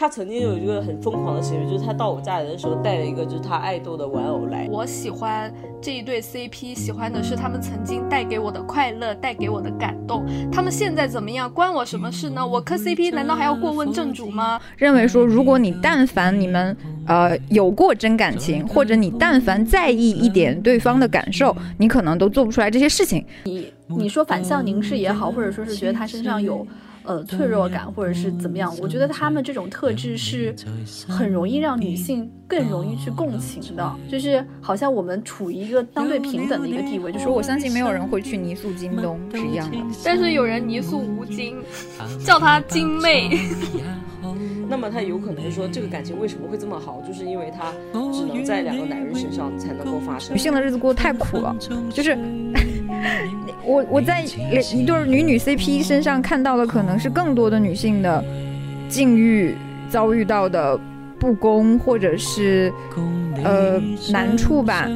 他曾经有一个很疯狂的行为，就是他到我家里的时候带了一个就是他爱豆的玩偶来。我喜欢这一对 CP，喜欢的是他们曾经带给我的快乐，带给我的感动。他们现在怎么样，关我什么事呢？我磕 CP 难道还要过问正主吗？认为说，如果你但凡你们呃有过真感情，或者你但凡在意一点对方的感受，你可能都做不出来这些事情。你你说反向凝视也好，或者说是觉得他身上有。呃，脆弱感或者是怎么样？我觉得他们这种特质是很容易让女性更容易去共情的，就是好像我们处于一个相对平等的一个地位，就是我相信没有人会去泥塑京东是一样的。但是有人泥塑吴京，叫他京妹。那么他有可能说，这个感情为什么会这么好？就是因为他只能在两个男人身上才能够发生。女性的日子过得太苦了，就是。我我在一对女女 CP 身上看到的可能是更多的女性的境遇遭遇到的不公或者是呃难处吧。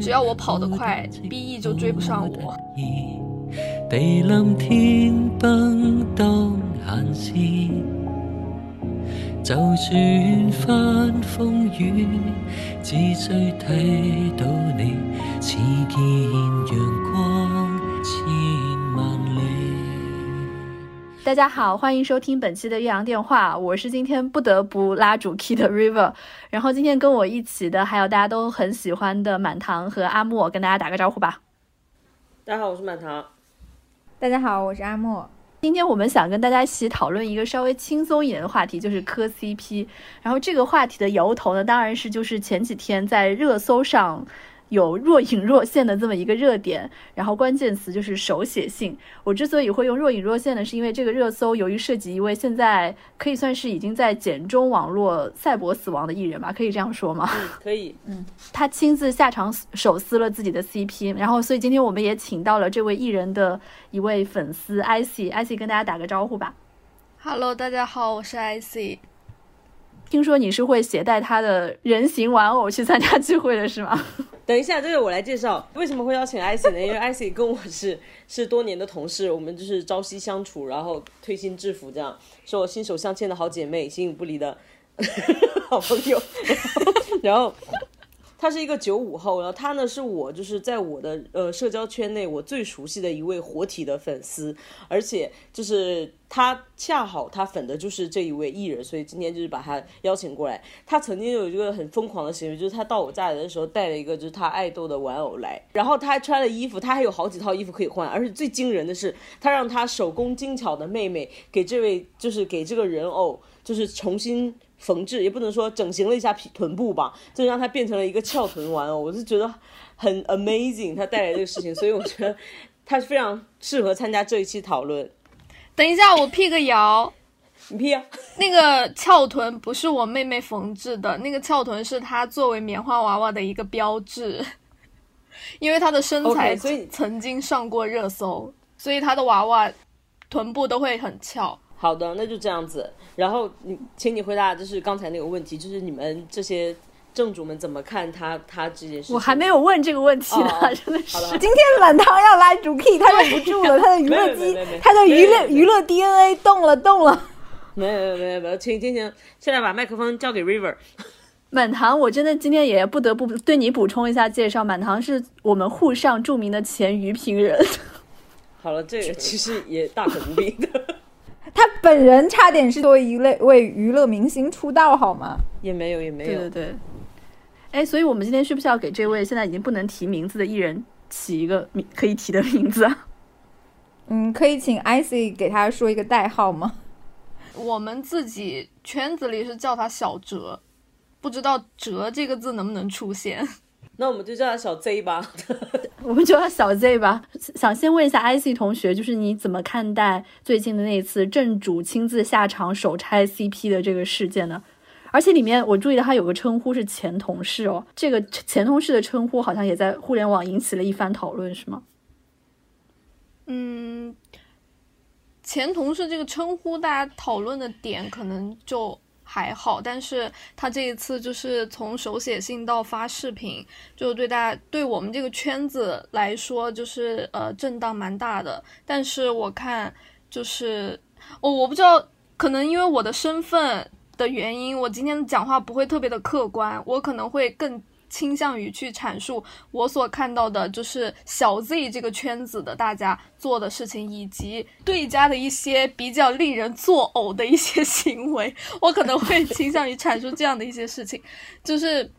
只要我跑得快，BE 就追不上我。就算翻风雨，只需睇到你，似见阳光千万里。大家好，欢迎收听本期的岳阳电话，我是今天不得不拉主 key 的 River。然后今天跟我一起的还有大家都很喜欢的满堂和阿莫，跟大家打个招呼吧。大家好，我是满堂。大家好，我是阿莫。今天我们想跟大家一起讨论一个稍微轻松一点的话题，就是磕 CP。然后这个话题的由头呢，当然是就是前几天在热搜上。有若隐若现的这么一个热点，然后关键词就是手写信。我之所以会用若隐若现呢，是因为这个热搜由于涉及一位现在可以算是已经在简中网络赛博死亡的艺人吧，可以这样说吗？嗯，可以。嗯，他亲自下场手撕了自己的 CP，然后所以今天我们也请到了这位艺人的一位粉丝 icy，icy 跟大家打个招呼吧。Hello，大家好，我是 icy。听说你是会携带他的人形玩偶去参加聚会的是吗？等一下，这个我来介绍。为什么会邀请 icy 呢？因为 icy 跟我是是多年的同事，我们就是朝夕相处，然后推心置腹，这样是我心手相牵的好姐妹，形影不离的 好朋友。然后。他是一个九五后，然后他呢是我就是在我的呃社交圈内我最熟悉的一位活体的粉丝，而且就是他恰好他粉的就是这一位艺人，所以今天就是把他邀请过来。他曾经有一个很疯狂的行为，就是他到我家里的时候带了一个就是他爱豆的玩偶来，然后他还穿了衣服，他还有好几套衣服可以换，而且最惊人的是，他让他手工精巧的妹妹给这位就是给这个人偶就是重新。缝制也不能说整形了一下臀臀部吧，就让它变成了一个翘臀玩偶，我是觉得很 amazing，他带来这个事情，所以我觉得他是非常适合参加这一期讨论。等一下，我辟个谣，你辟啊？那个翘臀不是我妹妹缝制的，那个翘臀是她作为棉花娃娃的一个标志，因为她的身材曾经上过热搜，所以她的娃娃臀部都会很翘。好的，那就这样子。然后你，请你回答，就是刚才那个问题，就是你们这些正主们怎么看他他这件事？我还没有问这个问题呢，真的是。今天满堂要来主 key，他忍不住了，他的娱乐机，他的娱乐娱乐 DNA 动了动了。没有没有没有没有，请请请，现在把麦克风交给 River。满堂，我真的今天也不得不对你补充一下介绍，满堂是我们沪上著名的前娱评人。好了，这个其实也大可不必的。他本人差点是作为一类为娱乐明星出道，好吗？也没有，也没有。对对对。哎，所以我们今天需不需要给这位现在已经不能提名字的艺人起一个名可以提的名字啊？嗯，可以请 Icy 给他说一个代号吗？我们自己圈子里是叫他小哲，不知道“哲”这个字能不能出现。那我们就叫他小 Z 吧，我们就叫小 Z 吧。想先问一下 IC 同学，就是你怎么看待最近的那次正主亲自下场手拆 CP 的这个事件呢？而且里面我注意到他有个称呼是前同事哦，这个前同事的称呼好像也在互联网引起了一番讨论，是吗？嗯，前同事这个称呼，大家讨论的点可能就。还好，但是他这一次就是从手写信到发视频，就对大家对我们这个圈子来说，就是呃震荡蛮大的。但是我看就是，哦，我不知道，可能因为我的身份的原因，我今天讲话不会特别的客观，我可能会更倾向于去阐述我所看到的，就是小 Z 这个圈子的大家做的事情，以及对家的一些比较令人作呕的一些 行为，我可能会倾向于阐述这样的一些事情，就是。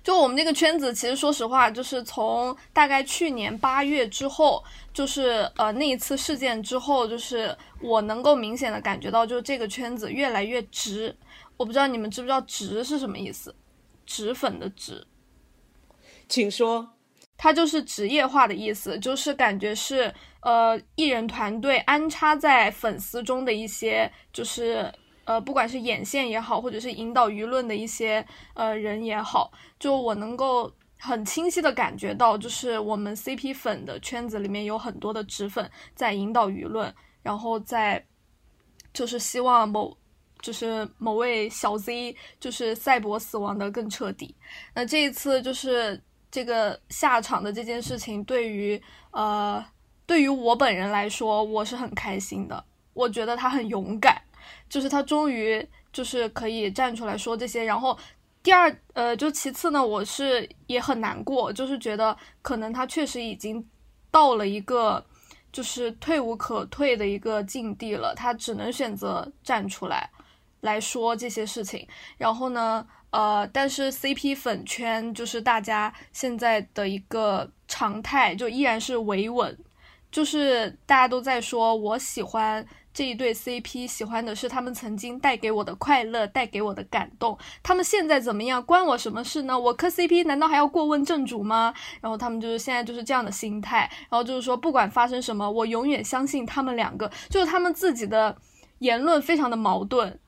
就我们这个圈子，其实说实话，就是从大概去年八月之后，就是呃那一次事件之后，就是我能够明显的感觉到，就是这个圈子越来越直。我不知道你们知不知道“直”是什么意思？“直粉”的“脂”，请说。它就是职业化的意思，就是感觉是呃艺人团队安插在粉丝中的一些，就是呃不管是眼线也好，或者是引导舆论的一些呃人也好。就我能够很清晰的感觉到，就是我们 CP 粉的圈子里面有很多的纸粉在引导舆论，然后在就是希望某就是某位小 Z 就是赛博死亡的更彻底。那这一次就是这个下场的这件事情，对于呃对于我本人来说，我是很开心的。我觉得他很勇敢，就是他终于就是可以站出来说这些，然后。第二，呃，就其次呢，我是也很难过，就是觉得可能他确实已经到了一个就是退无可退的一个境地了，他只能选择站出来来说这些事情。然后呢，呃，但是 CP 粉圈就是大家现在的一个常态，就依然是维稳，就是大家都在说我喜欢。这一对 CP 喜欢的是他们曾经带给我的快乐，带给我的感动。他们现在怎么样，关我什么事呢？我磕 CP 难道还要过问正主吗？然后他们就是现在就是这样的心态。然后就是说，不管发生什么，我永远相信他们两个。就是他们自己的言论非常的矛盾，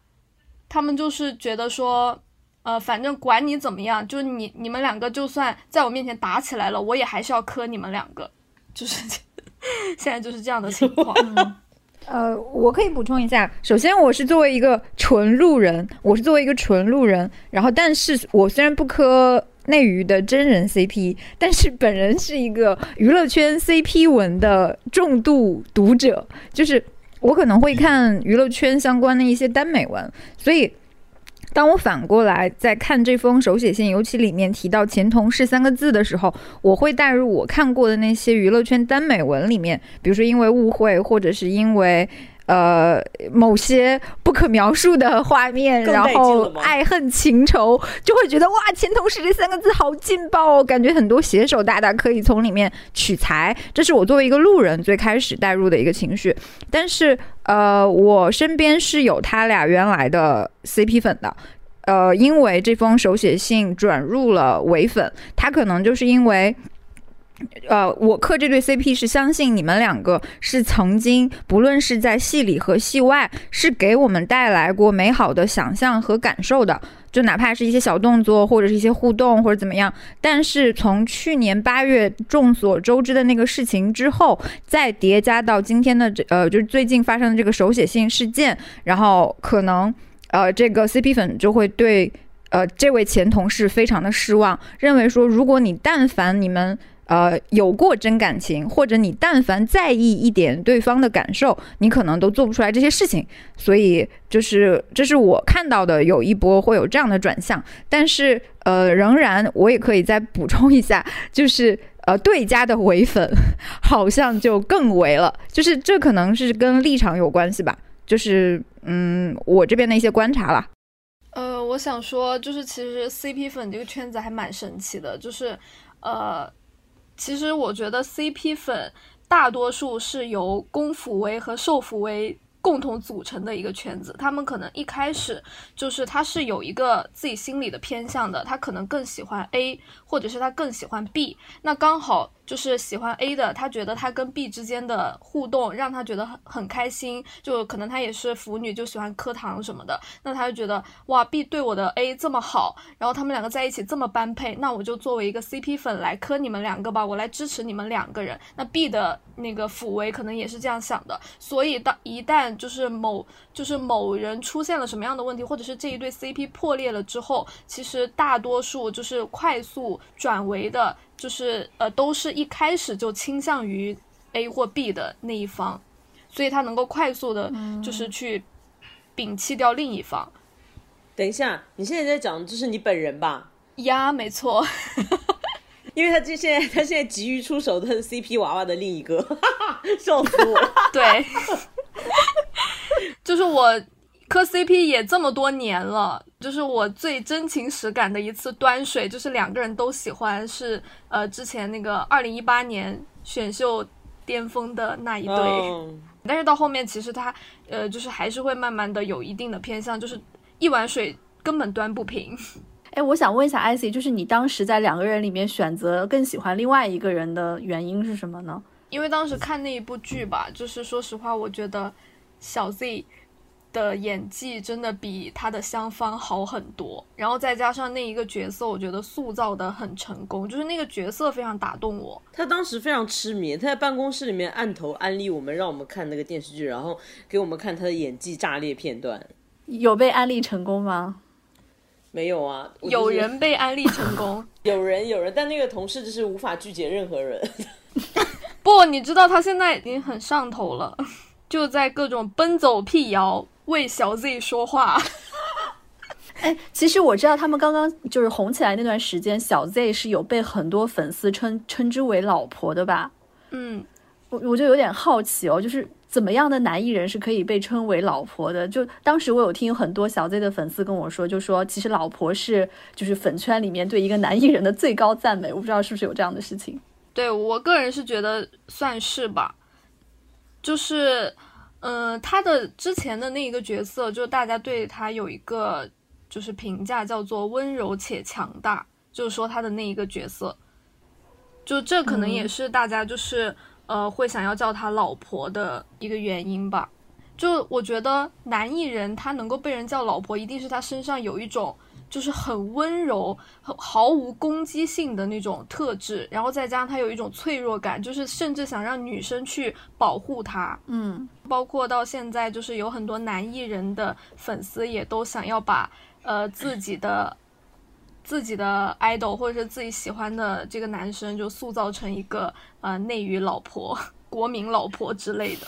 他们就是觉得说，呃，反正管你怎么样，就是你你们两个就算在我面前打起来了，我也还是要磕你们两个。就是 现在就是这样的情况。呃，我可以补充一下，首先我是作为一个纯路人，我是作为一个纯路人，然后，但是我虽然不磕内娱的真人 CP，但是本人是一个娱乐圈 CP 文的重度读者，就是我可能会看娱乐圈相关的一些耽美文，所以。当我反过来在看这封手写信，尤其里面提到“前同事”三个字的时候，我会带入我看过的那些娱乐圈耽美文里面，比如说因为误会，或者是因为。呃，某些不可描述的画面，然后爱恨情仇，就会觉得哇，前同事这三个字好劲爆哦，感觉很多写手大大可以从里面取材。这是我作为一个路人最开始带入的一个情绪。但是，呃，我身边是有他俩原来的 CP 粉的，呃，因为这封手写信转入了伪粉，他可能就是因为。呃，我磕这对 CP 是相信你们两个是曾经，不论是在戏里和戏外，是给我们带来过美好的想象和感受的。就哪怕是一些小动作，或者是一些互动，或者怎么样。但是从去年八月众所周知的那个事情之后，再叠加到今天的这呃，就是最近发生的这个手写信事件，然后可能呃，这个 CP 粉就会对呃这位前同事非常的失望，认为说，如果你但凡你们。呃，有过真感情，或者你但凡在意一点对方的感受，你可能都做不出来这些事情。所以，就是这是我看到的，有一波会有这样的转向。但是，呃，仍然我也可以再补充一下，就是呃，对家的唯粉好像就更唯了。就是这可能是跟立场有关系吧。就是嗯，我这边的一些观察了。呃，我想说，就是其实 CP 粉这个圈子还蛮神奇的，就是呃。其实我觉得 CP 粉大多数是由公辅为和受辅为。共同组成的一个圈子，他们可能一开始就是他是有一个自己心里的偏向的，他可能更喜欢 A，或者是他更喜欢 B，那刚好就是喜欢 A 的，他觉得他跟 B 之间的互动让他觉得很很开心，就可能他也是腐女，就喜欢磕糖什么的，那他就觉得哇，B 对我的 A 这么好，然后他们两个在一起这么般配，那我就作为一个 CP 粉来磕你们两个吧，我来支持你们两个人。那 B 的那个辅为可能也是这样想的，所以当一旦就是某就是某人出现了什么样的问题，或者是这一对 CP 破裂了之后，其实大多数就是快速转为的，就是呃都是一开始就倾向于 A 或 B 的那一方，所以他能够快速的，就是去摒弃掉另一方。等一下，你现在在讲就是你本人吧？呀，没错，因为他这现在他现在急于出手的是 CP 娃娃的另一个，笑死我了。对，就是我磕 CP 也这么多年了，就是我最真情实感的一次端水，就是两个人都喜欢，是呃之前那个二零一八年选秀巅峰的那一对。嗯但是到后面，其实他呃，就是还是会慢慢的有一定的偏向，就是一碗水根本端不平。哎，我想问一下 IC，就是你当时在两个人里面选择更喜欢另外一个人的原因是什么呢？因为当时看那一部剧吧，就是说实话，我觉得小 Z 的演技真的比他的香方好很多，然后再加上那一个角色，我觉得塑造的很成功，就是那个角色非常打动我。他当时非常痴迷，他在办公室里面按头安利我们，让我们看那个电视剧，然后给我们看他的演技炸裂片段。有被安利成功吗？没有啊，就是有人被安利成功，有人有人，但那个同事就是无法拒绝任何人。不，你知道他现在已经很上头了，就在各种奔走辟谣为小 Z 说话。哎，其实我知道他们刚刚就是红起来那段时间，小 Z 是有被很多粉丝称称之为老婆的吧？嗯，我我就有点好奇哦，就是怎么样的男艺人是可以被称为老婆的？就当时我有听很多小 Z 的粉丝跟我说，就说其实老婆是就是粉圈里面对一个男艺人的最高赞美。我不知道是不是有这样的事情。对我个人是觉得算是吧，就是，嗯、他的之前的那一个角色，就大家对他有一个就是评价叫做温柔且强大，就是说他的那一个角色，就这可能也是大家就是、呃会想要叫他老婆的一个原因吧。就我觉得男艺人他能够被人叫老婆，一定是他身上有一种就是很温柔、很毫无攻击性的那种特质，然后再加上他有一种脆弱感，就是甚至想让女生去保护他。嗯，包括到现在，就是有很多男艺人的粉丝也都想要把呃自己的自己的 idol 或者是自己喜欢的这个男生，就塑造成一个呃内娱老婆、国民老婆之类的。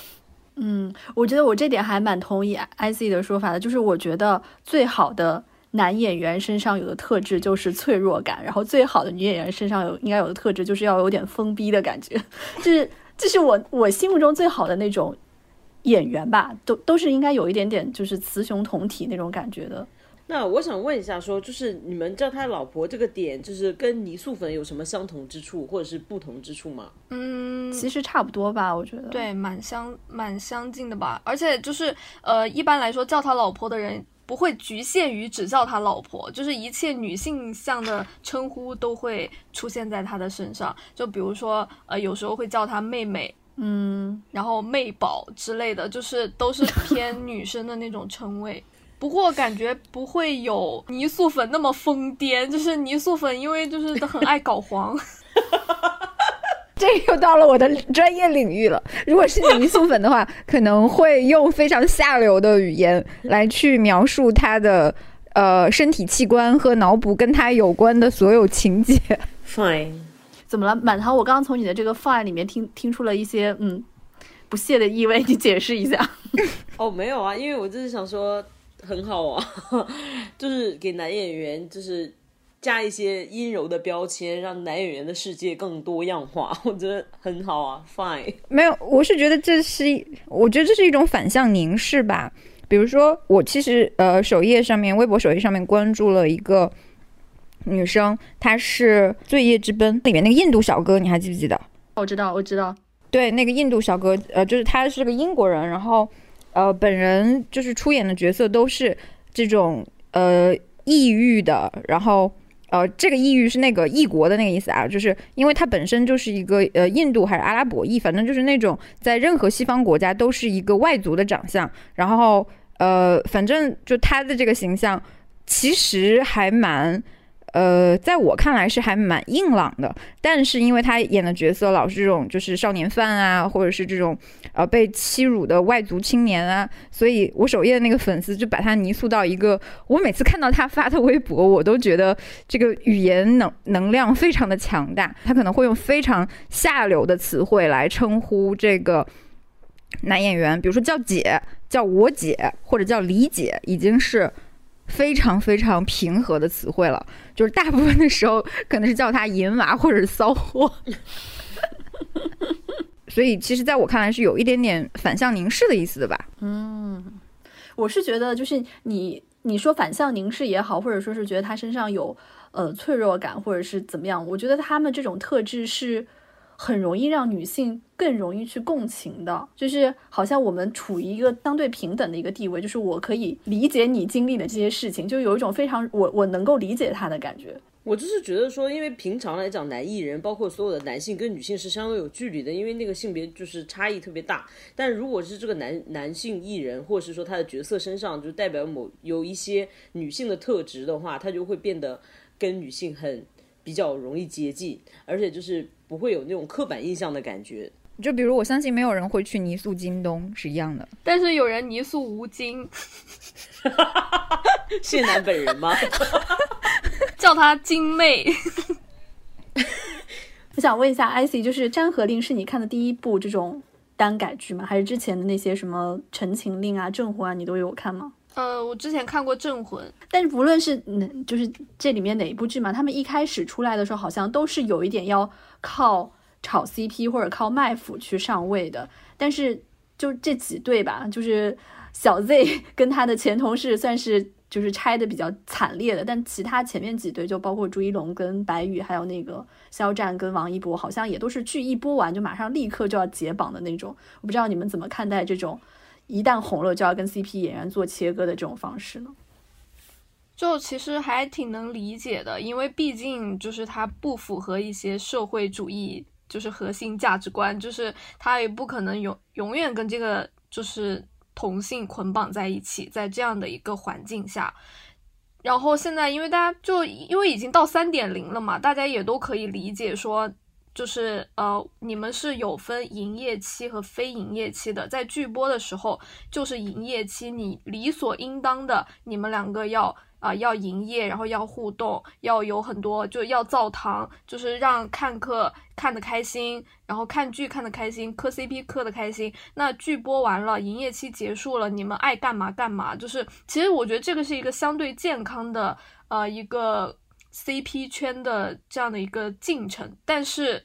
嗯，我觉得我这点还蛮同意 IC 的说法的，就是我觉得最好的男演员身上有的特质就是脆弱感，然后最好的女演员身上有应该有的特质就是要有点疯逼的感觉，就是这是我我心目中最好的那种演员吧，都都是应该有一点点就是雌雄同体那种感觉的。那我想问一下说就是你们叫他老婆这个点，就是跟泥塑粉有什么相同之处，或者是不同之处吗？嗯，其实差不多吧，我觉得。，对，蛮相蛮相近的吧。而且就是呃，一般来说叫他老婆的人不会局限于只叫他老婆，就是一切女性向的称呼都会出现在他的身上。就比如说呃，有时候会叫他妹妹，嗯，然后妹宝之类的，就是都是偏女生的那种称谓。不过感觉不会有泥塑粉那么疯癫，就是泥塑粉因为就是都很爱搞黄。这又到了我的专业领域了。如果是泥塑粉的话，可能会用非常下流的语言来去描述他的呃身体器官和脑补跟他有关的所有情节。Fine，怎么了，满堂？我刚刚从你的这个 fine 里面听听出了一些嗯不屑的意味，你解释一下。哦，没有啊，因为我就是想说很好啊，就是给男演员就是加一些阴柔的标签，让男演员的世界更多样化，我觉得很好啊，fine。没有，我是觉得这是，我觉得这是一种反向凝视吧。比如说，我其实呃首页上面，微博首页上面关注了一个女生，她是《罪业之奔》里面那个印度小哥，你还记不记得？我知道，我知道。对，那个印度小哥，呃，就是他是个英国人，然后，呃，本人就是出演的角色都是这种呃抑郁的，然后呃，这个异域是那个异国的那个意思啊，就是因为它本身就是一个呃印度还是阿拉伯裔，反正就是那种在任何西方国家都是一个外族的长相，然后呃，反正就他的这个形象其实还蛮。呃，在我看来是还蛮硬朗的，但是因为他演的角色老是这种就是少年犯啊，或者是这种呃被欺辱的外族青年啊，所以我首页的那个粉丝就把他泥塑到一个，我每次看到他发的微博，我都觉得这个语言能能量非常的强大，他可能会用非常下流的词汇来称呼这个男演员，比如说叫姐、叫我姐或者叫李姐，已经是非常非常平和的词汇了，就是大部分的时候 可能是叫他淫娃或者是骚货。所以，其实在我看来是有一点点反向凝视的意思的吧。嗯，我是觉得就是你你说反向凝视也好，或者说是觉得他身上有呃脆弱感，或者是怎么样，我觉得他们这种特质是。很容易让女性更容易去共情的，就是好像我们处于一个相对平等的一个地位，就是我可以理解你经历的这些事情，就有一种非常我我能够理解他的感觉。我就是觉得说，因为平常来讲，男艺人包括所有的男性跟女性是相对有距离的，因为那个性别就是差异特别大。但如果是这个男男性艺人，或者是说他的角色身上就代表某有一些女性的特质的话，他就会变得跟女性很比较容易接近，而且就是。不会有那种刻板印象的感觉，就比如我相信没有人会去泥塑京东是一样的，但是有人泥塑吴京，谢楠本人吗？叫他金妹。我想问一下，i c 就是《山河令》是你看的第一部这种单改剧吗？还是之前的那些什么《陈情令》啊、《镇魂》啊，你都有看吗？呃，我之前看过《镇魂》，但是不论是哪，就是这里面哪一部剧嘛，他们一开始出来的时候，好像都是有一点要靠炒 CP 或者靠卖腐去上位的。但是就这几对吧，就是小 Z 跟他的前同事算是就是拆的比较惨烈的，但其他前面几对，就包括朱一龙跟白宇，还有那个肖战跟王一博，好像也都是剧一播完就马上立刻就要解绑的那种。我不知道你们怎么看待这种？一旦红了，就要跟 CP 演员做切割的这种方式呢？就其实还挺能理解的，因为毕竟就是它不符合一些社会主义就是核心价值观，就是他也不可能永永远跟这个就是同性捆绑在一起，在这样的一个环境下。然后现在因为大家就因为已经到三点零了嘛，大家也都可以理解说。就是呃，你们是有分营业期和非营业期的，在剧播的时候就是营业期，你理所应当的，你们两个要啊要营业，然后要互动，要有很多就要造堂，就是让看客看得开心，然后看剧看得开心，磕 CP 磕得开心。那剧播完了，营业期结束了，你们爱干嘛干嘛。就是其实我觉得这个是一个相对健康的呃一个。CP 圈的这样的一个进程，但是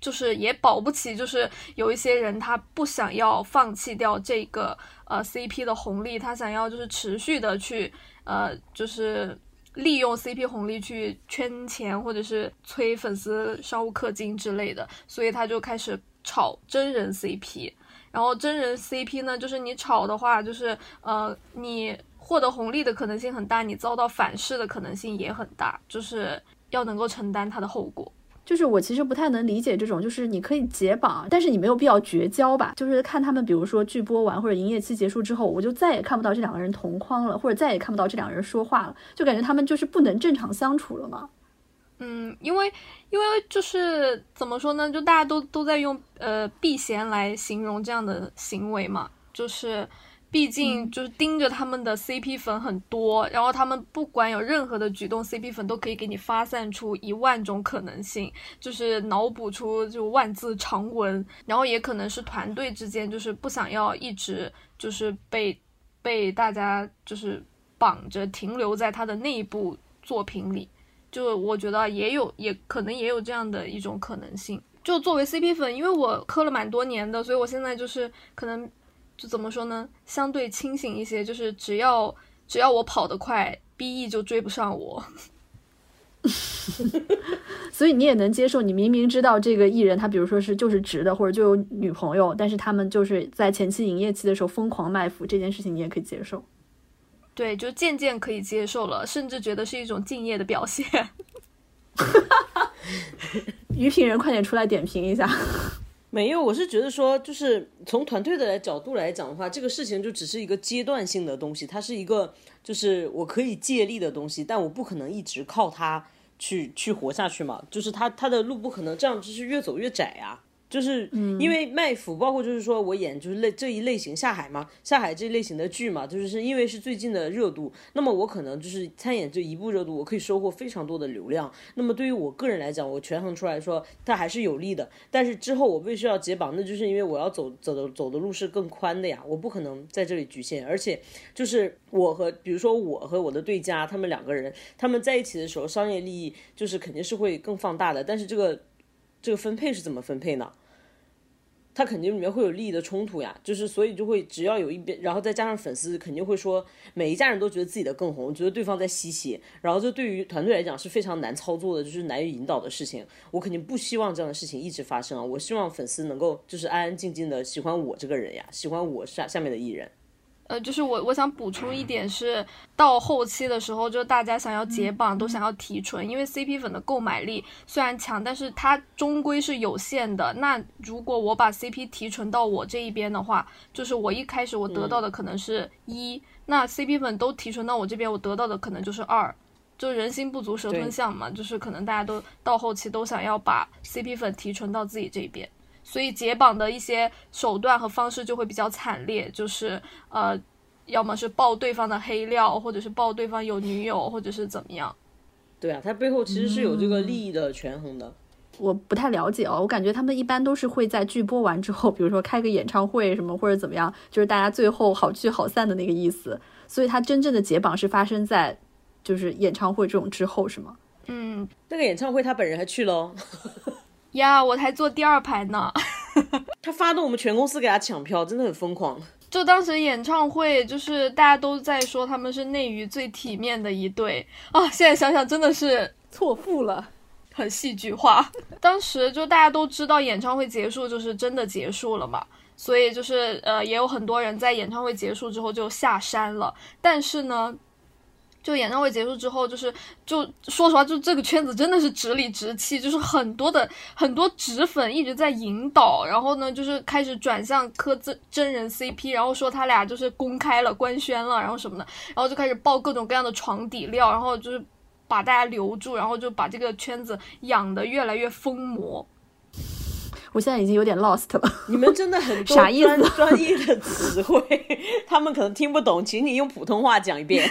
就是也保不齐，就是有一些人他不想要放弃掉这个呃 CP 的红利，他想要就是持续的去呃就是利用 CP 红利去圈钱或者是催粉丝商务氪金之类的，所以他就开始炒真人 CP，然后真人 CP 呢，就是你炒的话，就是呃你。获得红利的可能性很大，你遭到反噬的可能性也很大，就是要能够承担它的后果。就是我其实不太能理解这种，就是你可以解绑，但是你没有必要绝交吧？就是看他们，比如说剧播完或者营业期结束之后，我就再也看不到这两个人同框了，或者再也看不到这两个人说话了，就感觉他们就是不能正常相处了嘛。嗯，因为因为就是怎么说呢？就大家都都在用呃避嫌来形容这样的行为嘛，就是。毕竟就是盯着他们的 CP 粉很多，然后他们不管有任何的举动，CP 粉都可以给你发散出一万种可能性，就是脑补出就万字长文。然后也可能是团队之间就是不想要一直就是被被大家就是绑着停留在他的那一部作品里，就我觉得也有也可能也有这样的一种可能性。就作为 CP 粉，因为我磕了蛮多年的，所以我现在就是可能。就怎么说呢？相对清醒一些，就是只要只要我跑得快，BE 就追不上我。所以你也能接受，你明明知道这个艺人他，比如说是就是直的，或者就有女朋友，但是他们就是在前期营业期的时候疯狂卖腐，这件事情你也可以接受。对，就渐渐可以接受了，甚至觉得是一种敬业的表现。于品人，快点出来点评一下。没有，我是觉得说，就是从团队的角度来讲的话，这个事情就只是一个阶段性的东西，它是一个就是我可以借力的东西，但我不可能一直靠它去去活下去嘛，就是它它的路不可能这样，就是越走越窄呀。就是因为卖腐，包括就是说我演就是类这一类型下海嘛，下海这一类型的剧嘛，就是是因为是最近的热度，那么我可能就是参演这一部热度，我可以收获非常多的流量。那么对于我个人来讲，我权衡出来说，它还是有利的。但是之后我必须要解绑，那就是因为我要走走的走的路是更宽的呀，我不可能在这里局限。而且就是我和比如说我和我的对家，他们两个人他们在一起的时候，商业利益就是肯定是会更放大的。但是这个。这个分配是怎么分配呢？他肯定里面会有利益的冲突呀，就是所以就会只要有一边，然后再加上粉丝肯定会说，每一家人都觉得自己的更红，觉得对方在吸血，然后这对于团队来讲是非常难操作的，就是难以引导的事情。我肯定不希望这样的事情一直发生啊，我希望粉丝能够就是安安静静的喜欢我这个人呀，喜欢我下下面的艺人。呃，就是我我想补充一点是，到后期的时候，就大家想要解绑，都想要提纯，因为 CP 粉的购买力虽然强，但是它终归是有限的。那如果我把 CP 提纯到我这一边的话，就是我一开始我得到的可能是一，那 CP 粉都提纯到我这边，我得到的可能就是二，就人心不足蛇吞象嘛，就是可能大家都到后期都想要把 CP 粉提纯到自己这边。所以解绑的一些手段和方式就会比较惨烈，就是呃，要么是爆对方的黑料，或者是爆对方有女友，或者是怎么样。对啊，他背后其实是有这个利益的权衡的。我不太了解哦，我感觉他们一般都是会在剧播完之后，比如说开个演唱会什么或者怎么样，就是大家最后好聚好散的那个意思。所以他真正的解绑是发生在就是演唱会这种之后，是吗？嗯，那个演唱会他本人还去了。呀，我才坐第二排呢。他发动我们全公司给他抢票，真的很疯狂。就当时演唱会，就是大家都在说他们是内娱最体面的一对啊。现在想想，真的是错付了，很戏剧化。当时就大家都知道演唱会结束就是真的结束了嘛，所以就是呃，也有很多人在演唱会结束之后就下山了。但是呢。就演唱会结束之后，就是就说实话，就这个圈子真的是直里直气，就是很多的很多直粉一直在引导，然后呢，就是开始转向磕真真人 CP，然后说他俩就是公开了官宣了，然后什么的，然后就开始爆各种各样的床底料，然后就是把大家留住，然后就把这个圈子养得越来越疯魔。我现在已经有点 lost 了。你们真的很多 啥意思？专业的词汇，他们可能听不懂，请你用普通话讲一遍。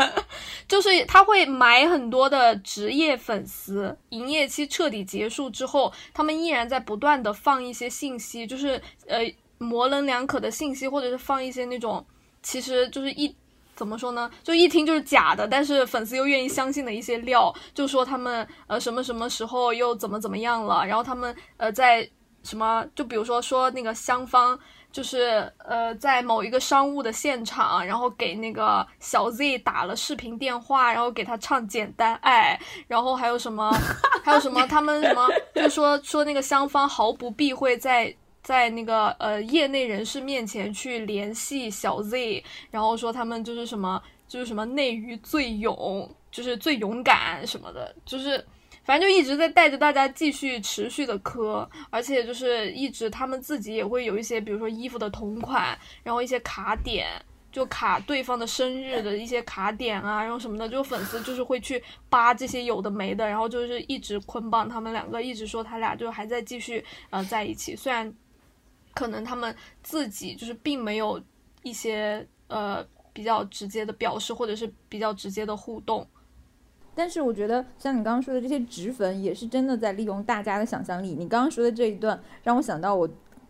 就是他会买很多的职业粉丝，营业期彻底结束之后，他们依然在不断的放一些信息，就是呃模棱两可的信息，或者是放一些那种其实就是一怎么说呢，就一听就是假的，但是粉丝又愿意相信的一些料，就说他们呃什么什么时候又怎么怎么样了，然后他们呃在。什么？就比如说说那个香方，就是呃，在某一个商务的现场，然后给那个小 Z 打了视频电话，然后给他唱《简单爱》，然后还有什么？还有什么？他们什么？就说说那个香方毫不避讳在在那个呃业内人士面前去联系小 Z，然后说他们就是什么，就是什么内娱最勇，就是最勇敢什么的，就是。反正就一直在带着大家继续持续的磕，而且就是一直他们自己也会有一些，比如说衣服的同款，然后一些卡点，就卡对方的生日的一些卡点啊，然后什么的，就粉丝就是会去扒这些有的没的，然后就是一直捆绑他们两个，一直说他俩就还在继续呃在一起，虽然可能他们自己就是并没有一些呃比较直接的表示，或者是比较直接的互动。但是我觉得，像你刚刚说的这些纸粉，也是真的在利用大家的想象力。你刚刚说的这一段，让我想到我。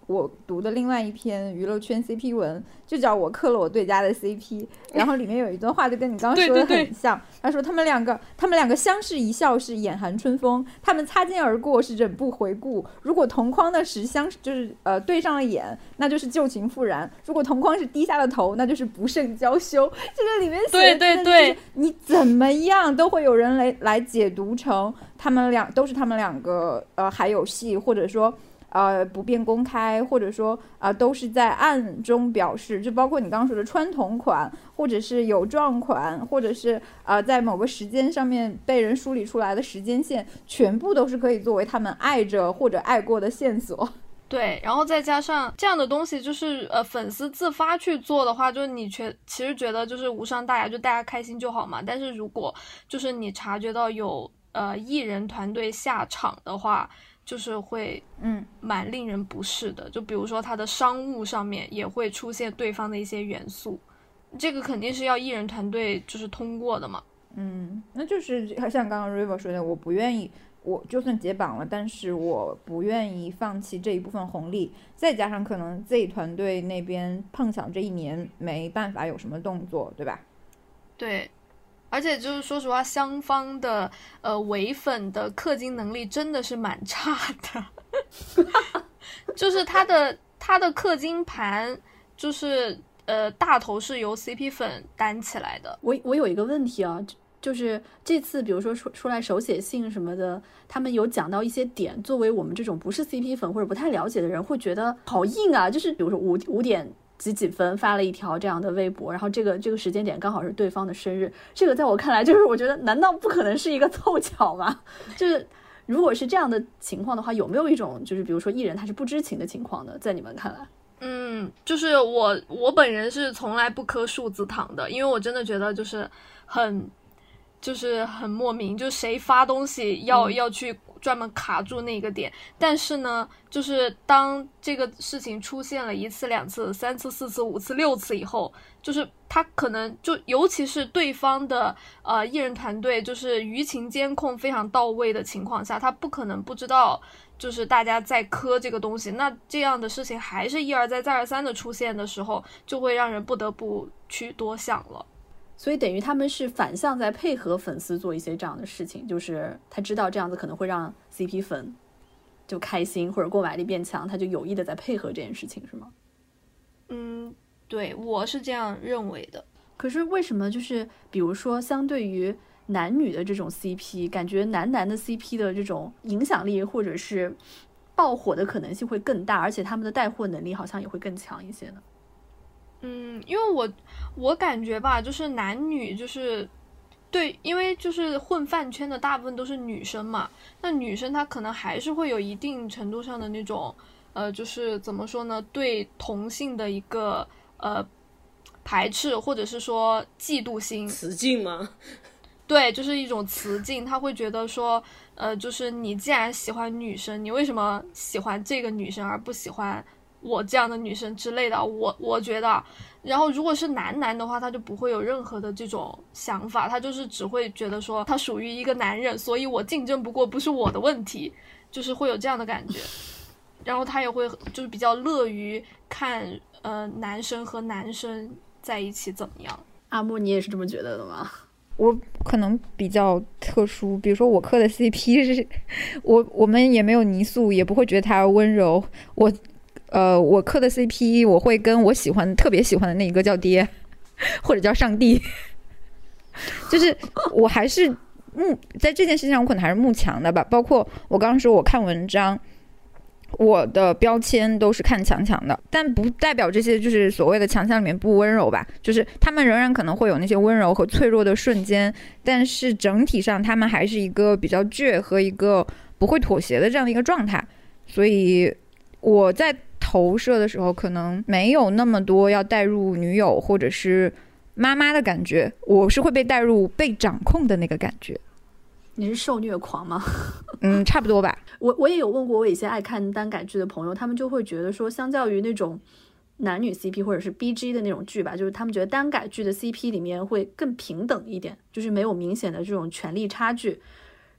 我读的另外一篇娱乐圈 CP 文，就叫我磕了我对家的 CP，然后里面有一段话就跟你刚刚说的很像。他说他们两个，他们两个相视一笑是眼含春风，他们擦肩而过是忍不回顾。如果同框的时相就是呃对上了眼，那就是旧情复燃；如果同框是低下了头，那就是不胜娇羞。这个里面写的对，你怎么样都会有人来来解读成他们两都是他们两个呃还有戏，或者说。呃，不便公开，或者说啊，都是在暗中表示，就包括你刚刚说的穿同款，或者是有撞款，或者是啊，在某个时间上面被人梳理出来的时间线，全部都是可以作为他们爱着或者爱过的线索。对，然后再加上这样的东西，就是呃，粉丝自发去做的话，就是你觉其实觉得就是无伤大雅，就大家开心就好嘛。但是如果就是你察觉到有呃艺人团队下场的话，就是会嗯蛮令人不适的。就比如说他的商务上面也会出现对方的一些元素，这个肯定是要艺人团队就是通过的嘛。嗯，那就是像刚刚 River 说的，我不愿意，我就算解绑了，但是我不愿意放弃这一部分红利，再加上可能自己团队那边碰巧这一年没办法有什么动作，对吧？对，而且就是说实话，香方的呃唯粉的氪金能力真的是蛮差的，就是他的他的氪金盘就是呃大头是由 CP 粉担起来的。我我有一个问题啊，就就是这次比如说出出来手写信什么的，他们有讲到一些点，作为我们这种不是 CP 粉或者不太了解的人，会觉得好硬啊。就是比如说五五点几几分发了一条这样的微博，然后这个这个时间点刚好是对方的生日，这个在我看来就是我觉得难道不可能是一个凑巧吗？就是如果是这样的情况的话，有没有一种就是比如说艺人他是不知情的情况呢？在你们看来？嗯，就是我我本人是从来不磕数字糖的，因为我真的觉得就是很就是很莫名，就谁发东西要、要去专门卡住那个点。但是呢，就是当这个事情出现了一次、两次、三次、四次、五次、六次以后，就是他可能就尤其是对方的呃艺人团队就是舆情监控非常到位的情况下，他不可能不知道。就是大家在磕这个东西，那这样的事情还是一而再再而三的出现的时候，就会让人不得不去多想了。所以等于他们是反向在配合粉丝做一些这样的事情，就是他知道这样子可能会让 CP 粉就开心或者购买力变强，他就有意的在配合这件事情，是吗？嗯，对，我是这样认为的。可是为什么就是比如说相对于男女的这种 CP，感觉男男的 CP 的这种影响力或者是爆火的可能性会更大，而且他们的带货能力好像也会更强一些呢？嗯，因为我我感觉吧，就是男女就是对，因为就是混饭圈的大部分都是女生嘛，那女生她可能还是会有一定程度上的那种呃，就是怎么说呢，对同性的一个呃排斥，或者是说嫉妒心。雌竞吗？对，就是一种雌竞，他会觉得说，呃，就是你既然喜欢女生，你为什么喜欢这个女生而不喜欢我这样的女生之类的？我我觉得，然后如果是男男的话，他就不会有任何的这种想法，他就是只会觉得说他属于一个男人，所以我竞争不过不是我的问题，就是会有这样的感觉。然后他也会就是比较乐于看呃男生和男生在一起怎么样。阿木，你也是这么觉得的吗？我可能比较特殊，比如说我磕的 CP 是，我我们也没有泥塑，也不会觉得他温柔。我，呃，我磕的 CP 我会跟我喜欢特别喜欢的那一个叫爹，或者叫上帝，就是我还是目在这件事情上我可能还是慕强的吧。包括我刚刚说我看文章。我的标签都是看强强的，但不代表这些就是所谓的强强里面不温柔吧，就是他们仍然可能会有那些温柔和脆弱的瞬间，但是整体上他们还是一个比较倔和一个不会妥协的这样的一个状态。所以我在投射的时候，可能没有那么多要带入女友或者是妈妈的感觉，我是会被带入被掌控的那个感觉。你是受虐狂吗？嗯，差不多吧。我我也有问过我一些爱看耽改剧的朋友，他们就会觉得说，相较于那种男女 CP 或者是 BG 的那种剧吧，就是他们觉得耽改剧的 CP 里面会更平等一点，就是没有明显的这种权力差距。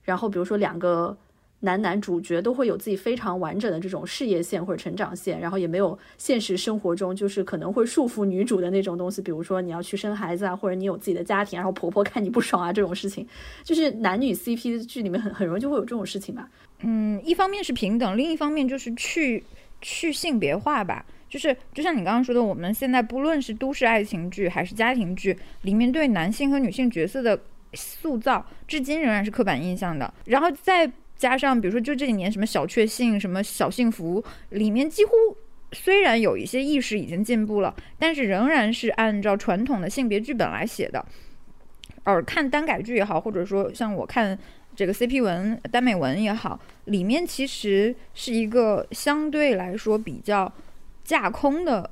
然后比如说两个男男主角都会有自己非常完整的这种事业线或者成长线，然后也没有现实生活中就是可能会束缚女主的那种东西，比如说你要去生孩子啊，或者你有自己的家庭，然后婆婆看你不爽啊这种事情，就是男女 CP 剧里面很很容易就会有这种事情吧。嗯，一方面是平等，另一方面就是去去性别化吧。就是就像你刚刚说的，我们现在不论是都市爱情剧还是家庭剧，里面对男性和女性角色的塑造，至今仍然是刻板印象的。然后在加上，比如说就这几年什么小确幸、什么小幸福，里面几乎虽然有一些意识已经进步了，但是仍然是按照传统的性别剧本来写的。而看耽改剧也好，或者说像我看。这个 CP 文、耽美文也好，里面其实是一个相对来说比较架空的，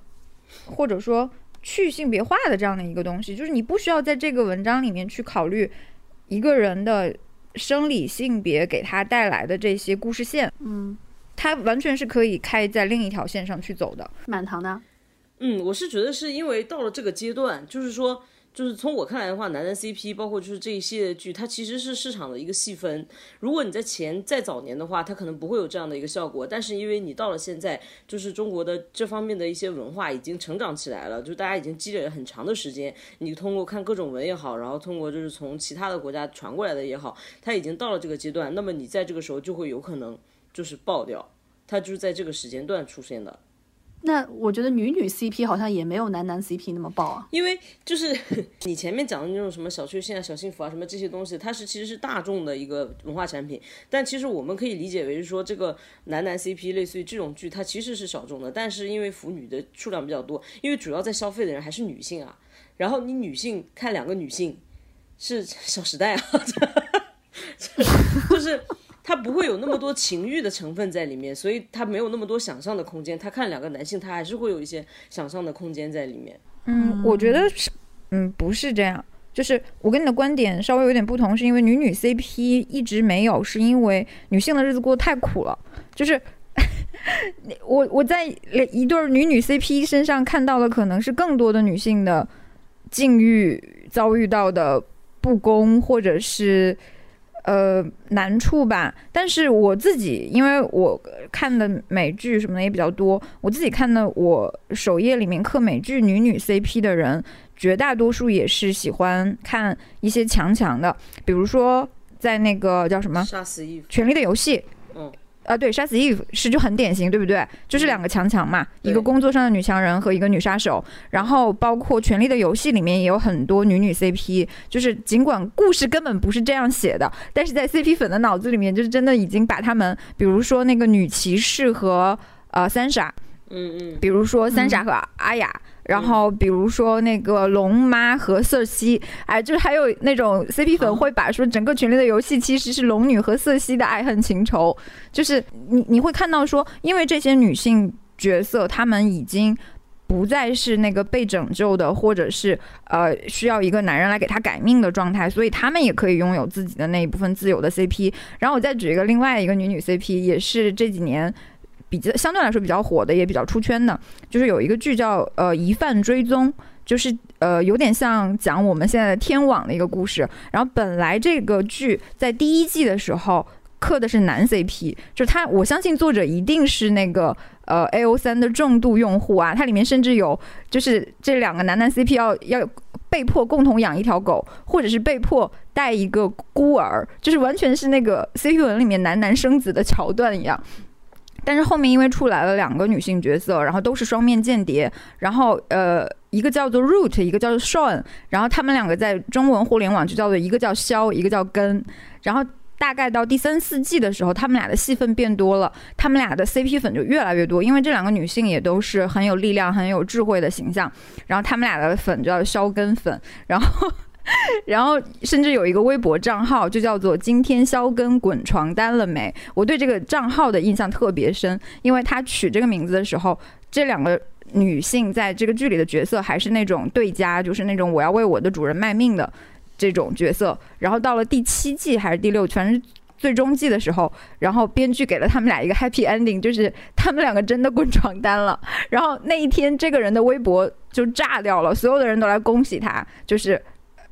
或者说去性别化的这样的一个东西，就是你不需要在这个文章里面去考虑一个人的生理性别给他带来的这些故事线，嗯，他完全是可以开在另一条线上去走的。满堂呢？嗯，我是觉得是因为到了这个阶段，就是说。就是从我看来的话，男男 CP 包括就是这一系列剧，它其实是市场的一个细分。如果你在前再早年的话，它可能不会有这样的一个效果。但是因为你到了现在，就是中国的这方面的一些文化已经成长起来了，就大家已经积累了很长的时间。你通过看各种文也好，然后通过就是从其他的国家传过来的也好，它已经到了这个阶段。那么你在这个时候就会有可能就是爆掉，它就是在这个时间段出现的。那我觉得女女 CP 好像也没有男男 CP 那么爆啊，因为就是 你前面讲的那种什么小确幸啊、小幸福啊，什么这些东西，它是其实是大众的一个文化产品。但其实我们可以理解为是说，这个男男 CP 类似于这种剧，它其实是小众的。但是因为腐女的数量比较多，因为主要在消费的人还是女性啊。然后你女性看两个女性，是《小时代》啊，就是。他不会有那么多情欲的成分在里面，所以他没有那么多想象的空间。他看两个男性，他还是会有一些想象的空间在里面。嗯，我觉得是，嗯，不是这样。就是我跟你的观点稍微有点不同，是因为女女 CP 一直没有，是因为女性的日子过得太苦了。就是 我我在一对女女 CP 身上看到了，可能是更多的女性的境遇遭遇到的不公，或者是。呃，难处吧。但是我自己，因为我看的美剧什么的也比较多，我自己看的，我首页里面刻美剧女女 CP 的人，绝大多数也是喜欢看一些强强的，比如说在那个叫什么《杀死权力的游戏》。嗯。啊，对，杀死 Eve 是就很典型，对不对？就是两个强强嘛，一个工作上的女强人和一个女杀手。然后包括《权力的游戏》里面也有很多女女 CP，就是尽管故事根本不是这样写的，但是在 CP 粉的脑子里面，就是真的已经把他们，比如说那个女骑士和呃三傻，嗯嗯，比如说三傻和阿雅。然后，比如说那个龙妈和瑟西，哎，就是还有那种 CP 粉会把说整个权力的游戏其实是龙女和瑟西的爱恨情仇，就是你你会看到说，因为这些女性角色，她们已经不再是那个被拯救的，或者是呃需要一个男人来给她改命的状态，所以她们也可以拥有自己的那一部分自由的 CP。然后我再举一个另外一个女女 CP，也是这几年。比较相对来说比较火的，也比较出圈的，就是有一个剧叫呃《疑犯追踪》，就是呃有点像讲我们现在的天网的一个故事。然后本来这个剧在第一季的时候刻的是男 CP，就是他，我相信作者一定是那个呃 A O 三的重度用户啊。它里面甚至有就是这两个男男 CP 要要被迫共同养一条狗，或者是被迫带一个孤儿，就是完全是那个 CP 文里面男男生子的桥段一样。但是后面因为出来了两个女性角色，然后都是双面间谍，然后呃，一个叫做 Root，一个叫做 Sean，然后他们两个在中文互联网就叫做一个叫肖，一个叫根，然后大概到第三四季的时候，他们俩的戏份变多了，他们俩的 CP 粉就越来越多，因为这两个女性也都是很有力量、很有智慧的形象，然后他们俩的粉就叫肖根粉，然后。然后甚至有一个微博账号，就叫做“今天肖根滚床单了没”。我对这个账号的印象特别深，因为他取这个名字的时候，这两个女性在这个剧里的角色还是那种对家，就是那种我要为我的主人卖命的这种角色。然后到了第七季还是第六，反正最终季的时候，然后编剧给了他们俩一个 happy ending，就是他们两个真的滚床单了。然后那一天，这个人的微博就炸掉了，所有的人都来恭喜他，就是。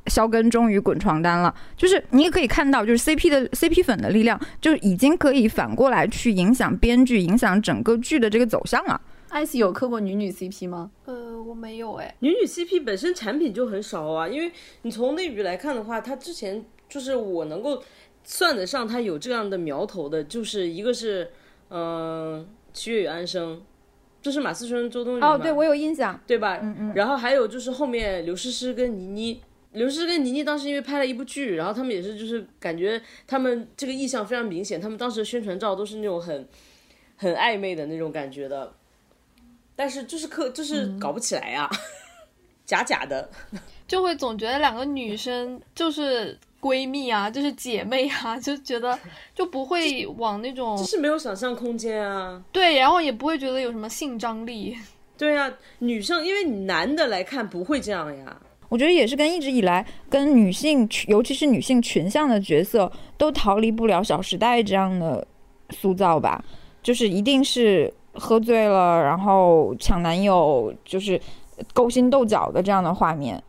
肖根终于滚床单了，就是你也可以看到，就是 CP 的 CP 粉的力量，就已经可以反过来去影响编剧，影响整个剧的这个走向了。艾希有磕过女女 CP 吗？呃，我没有哎。女女 CP 本身产品就很少啊，因为你从内娱来看的话，它之前就是我能够算得上它有这样的苗头的，就是一个是嗯七月与安生，就是马思纯、周冬雨哦，对我有印象，对吧？嗯嗯。然后还有就是后面刘诗诗跟倪妮。刘诗诗跟倪妮当时因为拍了一部剧，然后他们也是就是感觉他们这个意向非常明显，他们当时的宣传照都是那种很很暧昧的那种感觉的，但是就是可就是搞不起来呀，假假的，就会总觉得两个女生就是闺蜜啊，就是姐妹啊，就觉得就不会往那种就是没有想象空间啊，对，然后也不会觉得有什么性张力，对啊，女生因为男的来看不会这样呀。我觉得也是跟一直以来跟女性，尤其是女性群像的角色，都逃离不了《小时代》这样的塑造吧。就是一定是喝醉了，然后抢男友，就是勾心斗角的这样的画面。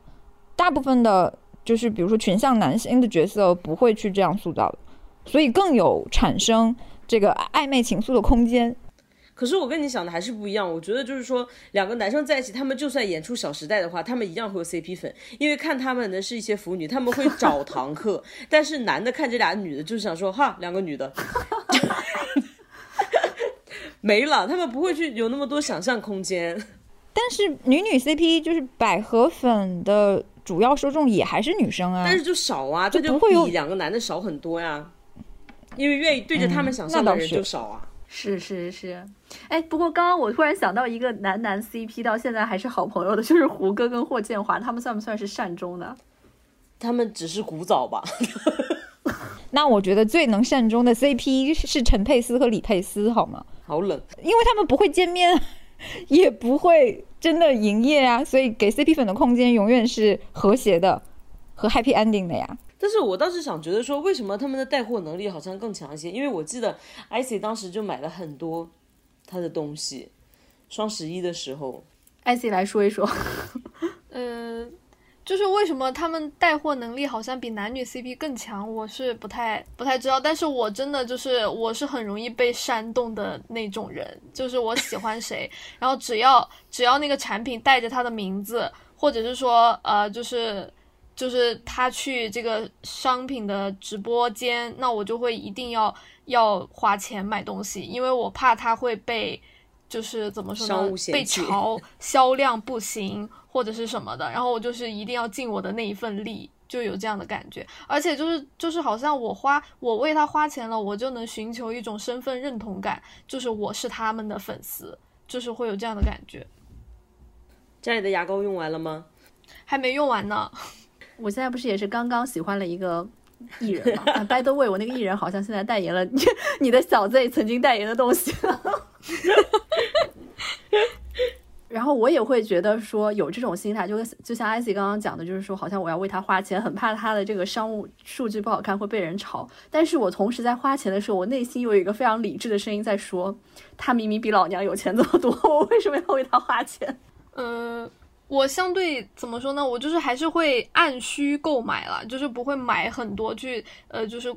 大部分的，就是比如说群像男性的角色不会去这样塑造的，所以更有产生这个暧昧情愫的空间。可是我跟你想的还是不一样，我觉得就是说两个男生在一起，他们就算演出《小时代》的话，他们一样会有 CP 粉，因为看他们的是一些腐女，他们会找 堂客，但是男的看这俩女的，就是想说哈，两个女的 没了，他们不会去有那么多想象空间。但是女女 CP 就是百合粉的主要受众也还是女生啊，但是就少啊，就不会比两个男的少很多呀，因为愿意对着他们想象的人就少啊。是是是，哎，不过刚刚我突然想到一个男男 CP，到现在还是好朋友的，就是胡歌跟霍建华，他们算不算是善终的？他们只是古早吧。那我觉得最能善终的 CP 是陈佩斯和李佩斯，好吗？好冷，因为他们不会见面，也不会真的营业啊，所以给 CP 粉的空间永远是和谐的和 Happy Ending 的呀。但是我倒是想觉得说，为什么他们的带货能力好像更强一些？因为我记得 IC 当时就买了很多他的东西，双十一的时候，IC 来说一说，嗯，就是为什么他们带货能力好像比男女 CP 更强，我是不太不太知道。但是我真的就是我是很容易被煽动的那种人，就是我喜欢谁，然后只要只要那个产品带着他的名字，或者是说呃就是。就是他去这个商品的直播间，那我就会一定要要花钱买东西，因为我怕它会被，就是怎么说呢，被嘲销量不行或者是什么的，然后我就是一定要尽我的那一份力，就有这样的感觉，而且就是就是好像我花我为他花钱了，我就能寻求一种身份认同感，就是我是他们的粉丝，就是会有这样的感觉。家里的牙膏用完了吗？还没用完呢。我现在不是也是刚刚喜欢了一个艺人嘛？By the way，我那个艺人好像现在代言了你 你的小 Z 曾经代言的东西。然后我也会觉得说有这种心态，就跟就像 Icy 刚刚讲的，就是说好像我要为他花钱，很怕他的这个商务数据不好看会被人炒。但是我同时在花钱的时候，我内心又有一个非常理智的声音在说，他明明比老娘有钱这么多，我为什么要为他花钱？嗯。我相对怎么说呢？我就是还是会按需购买了，就是不会买很多去，呃，就是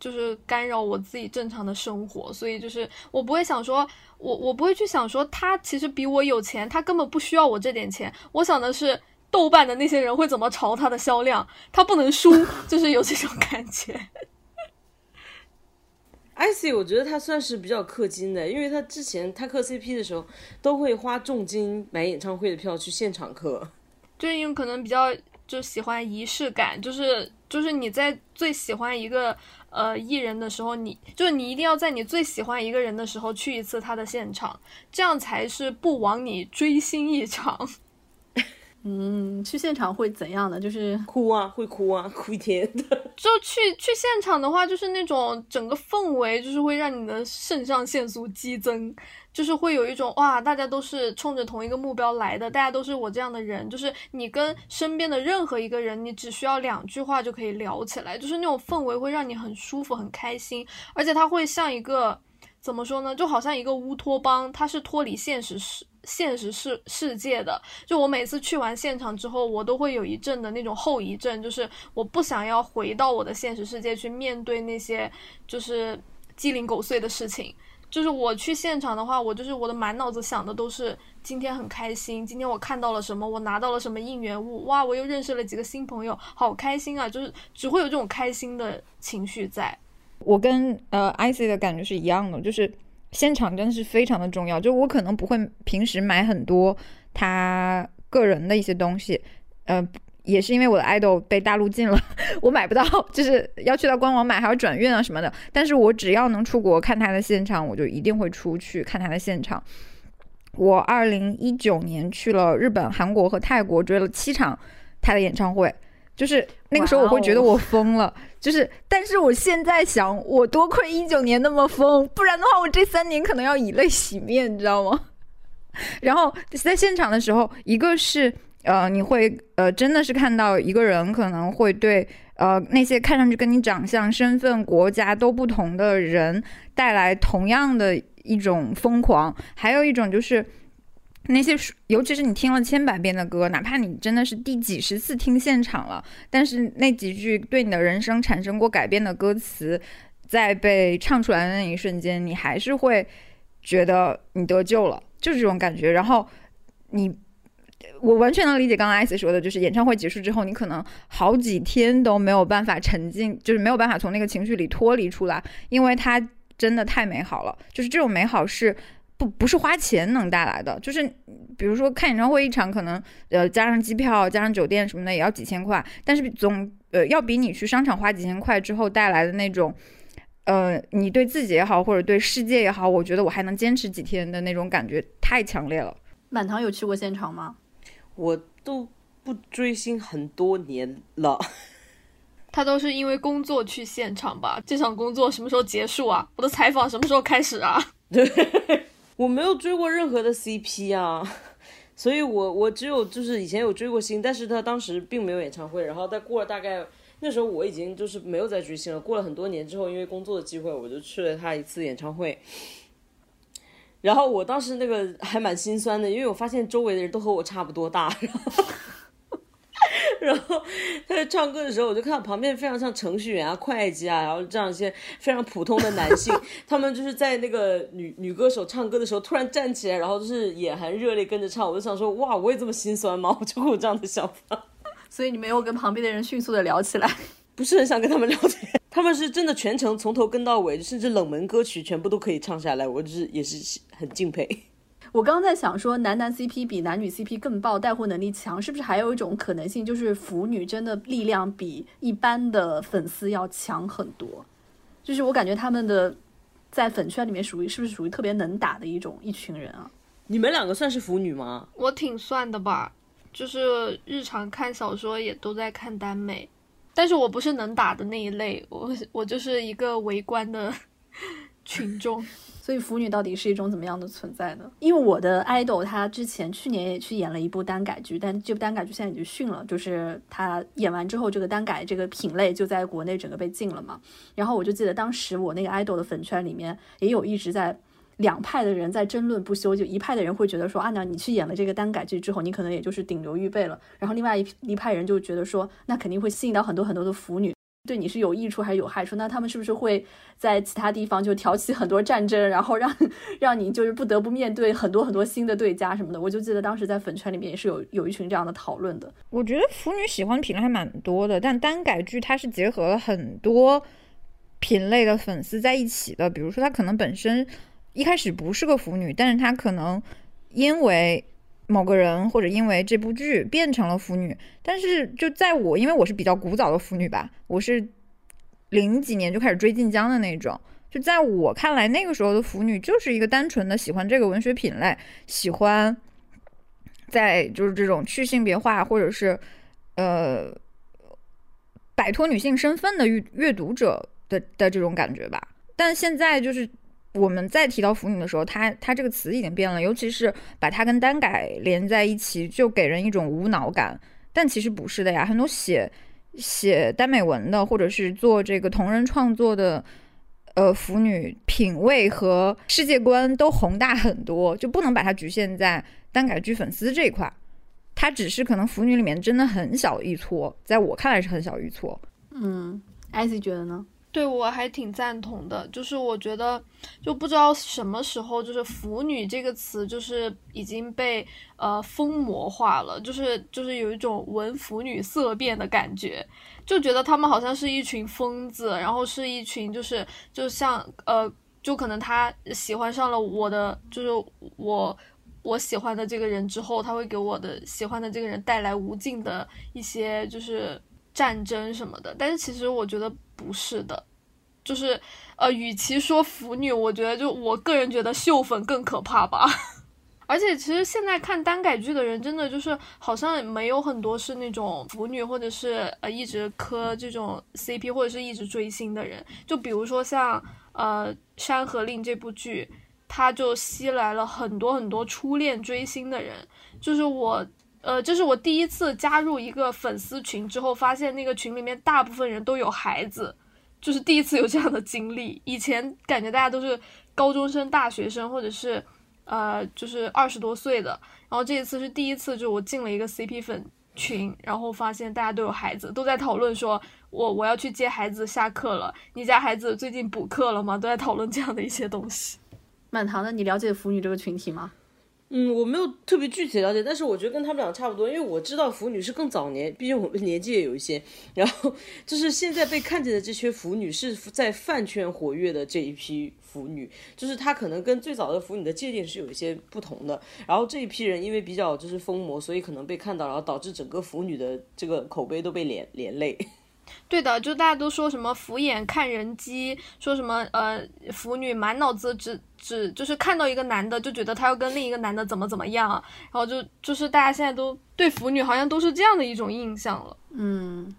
就是干扰我自己正常的生活。所以就是我不会想说，我我不会去想说他其实比我有钱，他根本不需要我这点钱。我想的是豆瓣的那些人会怎么炒他的销量，他不能输，就是有这种感觉。Icy 我觉得他算是比较氪金的，因为他之前他磕 CP 的时候都会花重金买演唱会的票去现场磕，就因为可能比较就喜欢仪式感，就是就是你在最喜欢一个呃艺人的时候，你就是你一定要在你最喜欢一个人的时候去一次他的现场，这样才是不枉你追星一场。嗯，去现场会怎样的？就是哭啊，会哭啊，哭一天的。就去去现场的话，就是那种整个氛围，就是会让你的肾上腺素激增，就是会有一种哇，大家都是冲着同一个目标来的，大家都是我这样的人。就是你跟身边的任何一个人，你只需要两句话就可以聊起来，就是那种氛围会让你很舒服、很开心，而且它会像一个怎么说呢？就好像一个乌托邦，它是脱离现实世。现实世世界的，就我每次去完现场之后，我都会有一阵的那种后遗症，就是我不想要回到我的现实世界去面对那些就是鸡零狗碎的事情。就是我去现场的话，我就是我的满脑子想的都是今天很开心，今天我看到了什么，我拿到了什么应援物，哇，我又认识了几个新朋友，好开心啊！就是只会有这种开心的情绪在。我跟呃 icy 的感觉是一样的，就是。现场真的是非常的重要，就我可能不会平时买很多他个人的一些东西，呃，也是因为我的 idol 被大陆禁了，我买不到，就是要去到官网买，还要转运啊什么的。但是我只要能出国看他的现场，我就一定会出去看他的现场。我二零一九年去了日本、韩国和泰国，追了七场他的演唱会。就是那个时候，我会觉得我疯了。就是，但是我现在想，我多亏一九年那么疯，不然的话，我这三年可能要以泪洗面，你知道吗？然后在现场的时候，一个是呃，你会呃，真的是看到一个人可能会对呃那些看上去跟你长相、身份、国家都不同的人带来同样的一种疯狂，还有一种就是那些，尤其是你听了千百遍的歌，哪怕你真的是第几十次听现场了，但是那几句对你的人生产生过改变的歌词，在被唱出来的那一瞬间，你还是会觉得你得救了，就是这种感觉。然后你。我完全能理解刚刚艾斯说的，就是演唱会结束之后，你可能好几天都没有办法沉浸，就是没有办法从那个情绪里脱离出来，因为它真的太美好了。就是这种美好是不不是花钱能带来的，就是比如说看演唱会一场，可能呃加上机票、加上酒店什么的也要几千块，但是总呃要比你去商场花几千块之后带来的那种，呃你对自己也好，或者对世界也好，我觉得我还能坚持几天的那种感觉太强烈了。满堂有去过现场吗？我都不追星很多年了，他都是因为工作去现场吧？这场工作什么时候结束啊？我的采访什么时候开始啊？对，我没有追过任何的 CP 啊，所以我我只有就是以前有追过星，但是他当时并没有演唱会，然后再过了大概那时候我已经就是没有再追星了。过了很多年之后，因为工作的机会，我就去了他一次演唱会。然后我当时那个还蛮心酸的，因为我发现周围的人都和我差不多大，然后，然后他在唱歌的时候，我就看到旁边非常像程序员啊、会计啊，然后这样一些非常普通的男性，他们就是在那个女女歌手唱歌的时候突然站起来，然后就是眼含热泪跟着唱，我就想说，哇，我也这么心酸吗？我就会有这样的想法。所以你没有跟旁边的人迅速的聊起来。不是很想跟他们聊天，他们是真的全程从头跟到尾，甚至冷门歌曲全部都可以唱下来，我就是也是很敬佩。我刚刚在想说，男男 CP 比男女 CP 更爆，带货能力强，是不是还有一种可能性，就是腐女真的力量比一般的粉丝要强很多？就是我感觉他们的在粉圈里面属于是不是属于特别能打的一种一群人啊？你们两个算是腐女吗？我挺算的吧，就是日常看小说也都在看耽美。但是我不是能打的那一类，我我就是一个围观的 群众。所以腐女到底是一种怎么样的存在呢？因为我的 idol 他之前去年也去演了一部耽改剧，但这部耽改剧现在已经训了，就是他演完之后，这个耽改这个品类就在国内整个被禁了嘛。然后我就记得当时我那个 idol 的粉圈里面也有一直在。两派的人在争论不休，就一派的人会觉得说啊，那你去演了这个单改剧之后，你可能也就是顶流预备了。然后另外一一派人就觉得说，那肯定会吸引到很多很多的腐女，对你是有益处还是有害处？那他们是不是会在其他地方就挑起很多战争，然后让让你就是不得不面对很多很多新的对家什么的？我就记得当时在粉圈里面也是有有一群这样的讨论的。我觉得腐女喜欢品类还蛮多的，但单改剧它是结合了很多品类的粉丝在一起的，比如说它可能本身。一开始不是个腐女，但是她可能因为某个人或者因为这部剧变成了腐女。但是就在我，因为我是比较古早的腐女吧，我是零几年就开始追晋江的那种。就在我看来，那个时候的腐女就是一个单纯的喜欢这个文学品类，喜欢在就是这种去性别化或者是呃摆脱女性身份的阅阅读者的的这种感觉吧。但现在就是。我们在提到腐女的时候，它它这个词已经变了，尤其是把它跟单改连在一起，就给人一种无脑感。但其实不是的呀，很多写写耽美文的，或者是做这个同人创作的，呃，腐女品味和世界观都宏大很多，就不能把它局限在单改剧粉丝这一块。它只是可能腐女里面真的很小一撮，在我看来是很小一撮。嗯，艾希觉得呢？对我还挺赞同的，就是我觉得就不知道什么时候，就是“腐女”这个词就是已经被呃疯魔化了，就是就是有一种闻腐女色变的感觉，就觉得他们好像是一群疯子，然后是一群就是就像呃，就可能他喜欢上了我的，就是我我喜欢的这个人之后，他会给我的喜欢的这个人带来无尽的一些就是战争什么的，但是其实我觉得。不是的，就是，呃，与其说腐女，我觉得就我个人觉得秀粉更可怕吧。而且其实现在看单改剧的人，真的就是好像没有很多是那种腐女，或者是呃一直磕这种 CP，或者是一直追星的人。就比如说像呃《山河令》这部剧，它就吸来了很多很多初恋追星的人。就是我呃，这是我第一次加入一个粉丝群之后，发现那个群里面大部分人都有孩子，就是第一次有这样的经历。以前感觉大家都是高中生、大学生，或者是呃，就是二十多岁的。然后这一次是第一次，就我进了一个 CP 粉群，然后发现大家都有孩子，都在讨论说，我我要去接孩子下课了，你家孩子最近补课了吗？都在讨论这样的一些东西。满堂的，你了解腐女这个群体吗？嗯，我没有特别具体了解，但是我觉得跟他们俩差不多，因为我知道腐女是更早年，毕竟我们年纪也有一些。然后就是现在被看见的这些腐女是在饭圈活跃的这一批腐女，就是她可能跟最早的腐女的界定是有一些不同的。然后这一批人因为比较就是疯魔，所以可能被看到，然后导致整个腐女的这个口碑都被连连累。对的，就大家都说什么腐眼看人机，说什么呃腐女满脑子只只就是看到一个男的就觉得他要跟另一个男的怎么怎么样，然后就就是大家现在都对腐女好像都是这样的一种印象了。嗯，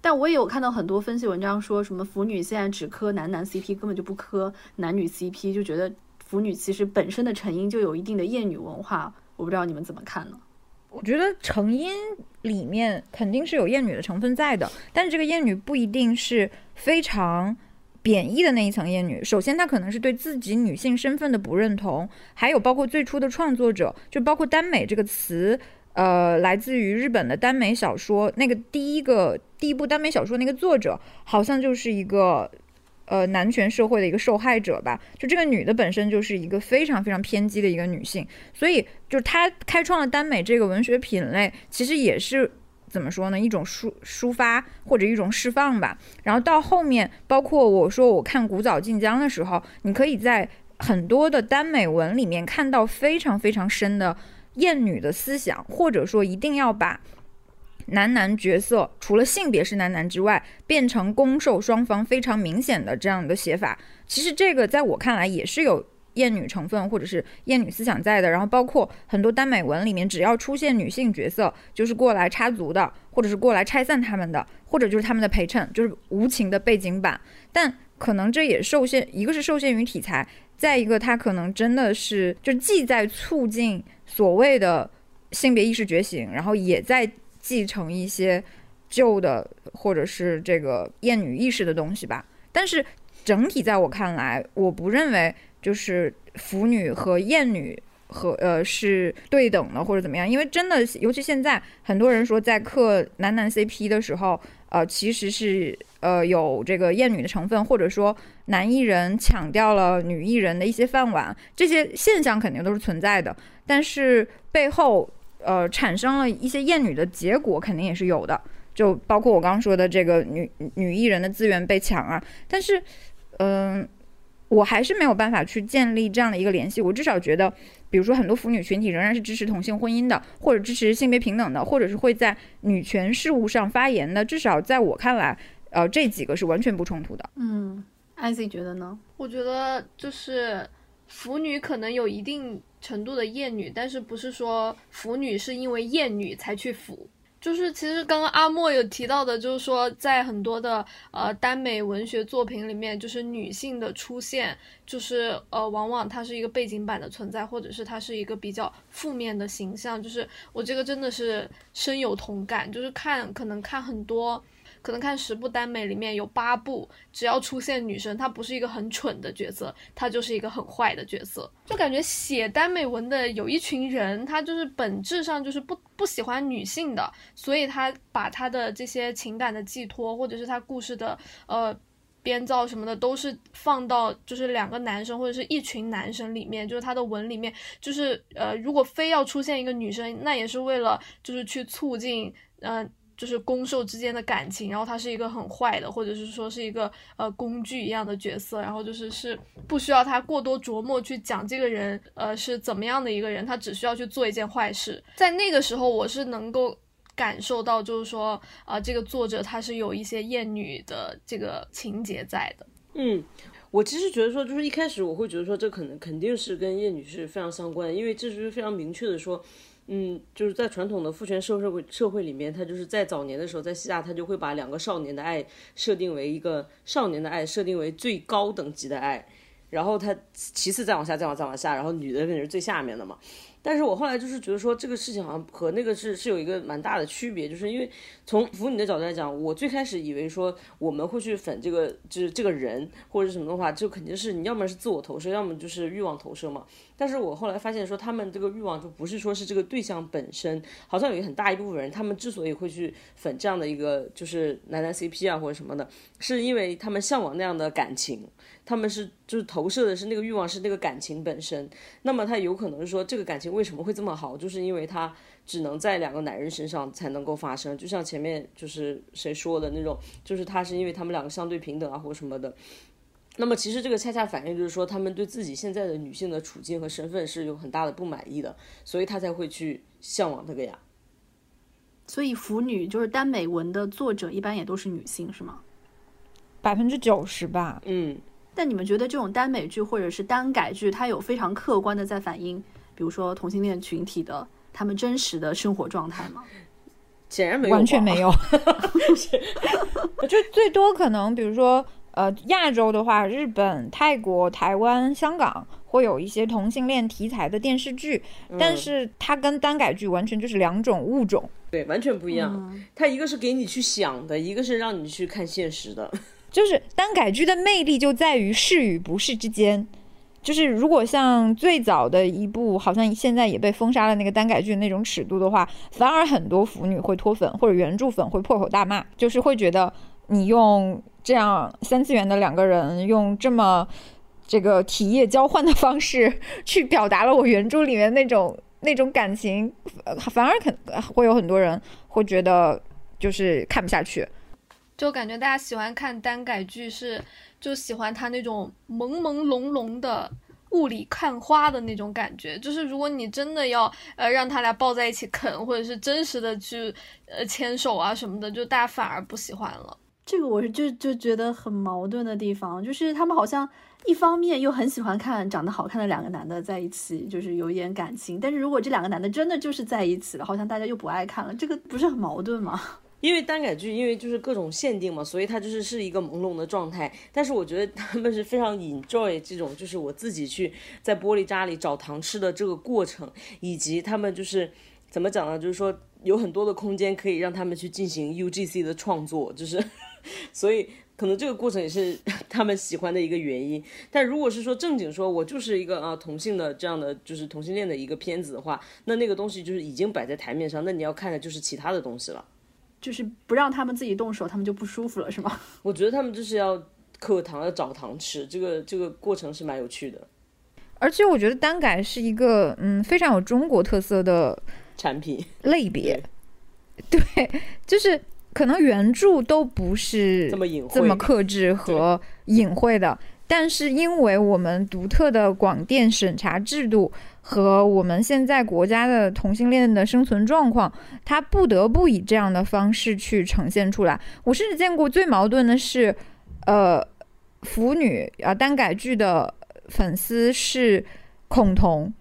但我也有看到很多分析文章说什么腐女现在只磕男男 CP，根本就不磕男女 CP，就觉得腐女其实本身的成因就有一定的厌女文化，我不知道你们怎么看呢？我觉得成因里面肯定是有厌女的成分在的，但是这个厌女不一定是非常贬义的那一层厌女。首先，她可能是对自己女性身份的不认同，还有包括最初的创作者，就包括耽美这个词，呃，来自于日本的耽美小说，那个第一个第一部耽美小说那个作者，好像就是一个。呃，男权社会的一个受害者吧，就这个女的本身就是一个非常非常偏激的一个女性，所以就是她开创了耽美这个文学品类，其实也是怎么说呢，一种抒抒发或者一种释放吧。然后到后面，包括我说我看古早晋江的时候，你可以在很多的耽美文里面看到非常非常深的厌女的思想，或者说一定要把。男男角色除了性别是男男之外，变成攻受双方非常明显的这样的写法，其实这个在我看来也是有厌女成分或者是厌女思想在的。然后包括很多耽美文里面，只要出现女性角色，就是过来插足的，或者是过来拆散他们的，或者就是他们的陪衬，就是无情的背景板。但可能这也受限，一个是受限于题材，再一个它可能真的是就既在促进所谓的性别意识觉醒，然后也在。继承一些旧的或者是这个厌女意识的东西吧，但是整体在我看来，我不认为就是腐女和厌女和呃是对等的或者怎么样，因为真的，尤其现在很多人说在磕男男 CP 的时候，呃，其实是呃有这个厌女的成分，或者说男艺人抢掉了女艺人的一些饭碗，这些现象肯定都是存在的，但是背后。呃，产生了一些厌女的结果，肯定也是有的，就包括我刚刚说的这个女女艺人的资源被抢啊。但是，嗯，我还是没有办法去建立这样的一个联系。我至少觉得，比如说很多腐女群体仍然是支持同性婚姻的，或者支持性别平等的，或者是会在女权事务上发言的。至少在我看来，呃，这几个是完全不冲突的。嗯，艾 C 觉得呢？我觉得就是腐女可能有一定。程度的厌女，但是不是说腐女是因为厌女才去腐？就是其实刚刚阿莫有提到的，就是说在很多的呃耽美文学作品里面，就是女性的出现，就是呃往往它是一个背景板的存在，或者是它是一个比较负面的形象。就是我这个真的是深有同感，就是看可能看很多。可能看十部耽美里面有八部，只要出现女生，她不是一个很蠢的角色，她就是一个很坏的角色。就感觉写耽美文的有一群人，他就是本质上就是不不喜欢女性的，所以他把他的这些情感的寄托，或者是他故事的呃编造什么的，都是放到就是两个男生或者是一群男生里面，就是他的文里面，就是呃如果非要出现一个女生，那也是为了就是去促进嗯。就是攻受之间的感情，然后他是一个很坏的，或者是说是一个呃工具一样的角色，然后就是是不需要他过多琢磨去讲这个人呃是怎么样的一个人，他只需要去做一件坏事。在那个时候，我是能够感受到，就是说啊，这个作者他是有一些厌女的这个情节在的。嗯，我其实觉得说，就是一开始我会觉得说，这可能肯定是跟厌女是非常相关，因为这就是非常明确的说。嗯，就是在传统的父权社社会社会里面，他就是在早年的时候，在希腊，他就会把两个少年的爱设定为一个少年的爱，设定为最高等级的爱，然后他其次再往下，再往再往下，然后女的肯定是最下面的嘛。但是我后来就是觉得说这个事情好像和那个是是有一个蛮大的区别，就是因为从腐女的角度来讲，我最开始以为说我们会去粉这个就是这个人或者什么的话，就肯定是你要么是自我投射，要么就是欲望投射嘛。但是我后来发现说他们这个欲望就不是说是这个对象本身，好像有一很大一部分人，他们之所以会去粉这样的一个就是男男 CP 啊或者什么的，是因为他们向往那样的感情。他们是就是投射的是那个欲望是那个感情本身，那么他有可能说这个感情为什么会这么好，就是因为他只能在两个男人身上才能够发生，就像前面就是谁说的那种，就是他是因为他们两个相对平等啊或什么的，那么其实这个恰恰反映就是说他们对自己现在的女性的处境和身份是有很大的不满意的，所以他才会去向往这个呀。所以腐女就是耽美文的作者一般也都是女性是吗？百分之九十吧，嗯。但你们觉得这种耽美剧或者是耽改剧，它有非常客观的在反映，比如说同性恋群体的他们真实的生活状态吗？显然没有，完全没有。就最多可能，比如说，呃，亚洲的话，日本、泰国、台湾、香港会有一些同性恋题材的电视剧，但是它跟耽改剧完全就是两种物种，对，完全不一样。它一个是给你去想的，一个是让你去看现实的。就是耽改剧的魅力就在于是与不是之间，就是如果像最早的一部，好像现在也被封杀了那个耽改剧那种尺度的话，反而很多腐女会脱粉或者原著粉会破口大骂，就是会觉得你用这样三次元的两个人用这么这个体液交换的方式去表达了我原著里面那种 那种感情，反而肯会有很多人会觉得就是看不下去。就感觉大家喜欢看耽改剧是，就喜欢它那种朦朦胧胧的雾里看花的那种感觉。就是如果你真的要呃让他俩抱在一起啃，或者是真实的去呃牵手啊什么的，就大家反而不喜欢了。这个我是就就觉得很矛盾的地方，就是他们好像一方面又很喜欢看长得好看的两个男的在一起，就是有一点感情。但是如果这两个男的真的就是在一起了，好像大家又不爱看了，这个不是很矛盾吗？因为耽改剧，因为就是各种限定嘛，所以它就是是一个朦胧的状态。但是我觉得他们是非常 enjoy 这种，就是我自己去在玻璃渣里找糖吃的这个过程，以及他们就是怎么讲呢？就是说有很多的空间可以让他们去进行 UGC 的创作，就是 所以可能这个过程也是 他们喜欢的一个原因。但如果是说正经说，我就是一个啊同性的这样的就是同性恋的一个片子的话，那那个东西就是已经摆在台面上，那你要看的就是其他的东西了。就是不让他们自己动手，他们就不舒服了，是吗？我觉得他们就是要课堂，要找糖吃，这个这个过程是蛮有趣的。而且我觉得单改是一个嗯非常有中国特色的产品类别，对，就是可能原著都不是这么隐晦、这么克制和隐晦的，但是因为我们独特的广电审查制度。和我们现在国家的同性恋的生存状况，它不得不以这样的方式去呈现出来。我甚至见过最矛盾的是，呃，腐女啊，耽改剧的粉丝是恐同，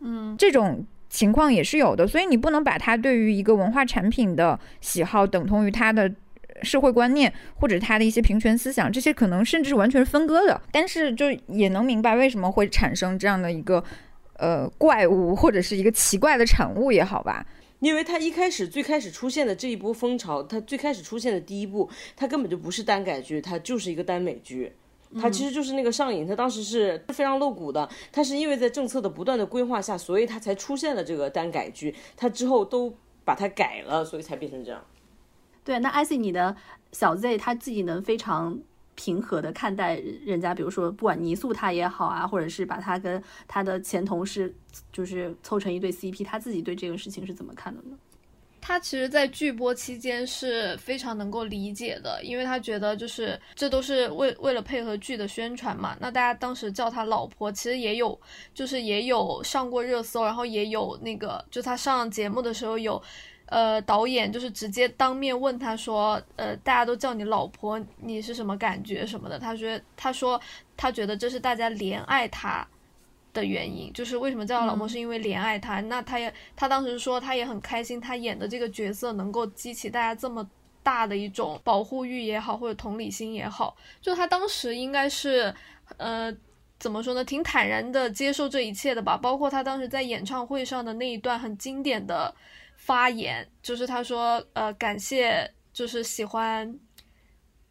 嗯，这种情况也是有的。所以你不能把他对于一个文化产品的喜好等同于他的社会观念或者他的一些平权思想，这些可能甚至是完全分割的。但是就也能明白为什么会产生这样的一个。呃，怪物或者是一个奇怪的产物也好吧，因为他一开始最开始出现的这一波风潮，它最开始出现的第一部，它根本就不是耽改剧，它就是一个耽美剧，它其实就是那个上瘾，它当时是非常露骨的，它是因为在政策的不断的规划下，所以它才出现了这个单改剧，它之后都把它改了，所以才变成这样。对，那艾 c 你的小 Z 他自己能非常。平和的看待人家，比如说不管泥塑他也好啊，或者是把他跟他的前同事就是凑成一对 CP，他自己对这个事情是怎么看的呢？他其实，在剧播期间是非常能够理解的，因为他觉得就是这都是为为了配合剧的宣传嘛。那大家当时叫他老婆，其实也有就是也有上过热搜，然后也有那个就他上节目的时候有。呃，导演就是直接当面问他说，呃，大家都叫你老婆，你是什么感觉什么的？他说，他说他觉得这是大家怜爱他的原因，就是为什么叫他老婆，是因为怜爱他。那他也，他当时说他也很开心，他演的这个角色能够激起大家这么大的一种保护欲也好，或者同理心也好。就他当时应该是，呃。怎么说呢？挺坦然的接受这一切的吧。包括他当时在演唱会上的那一段很经典的发言，就是他说：“呃，感谢，就是喜欢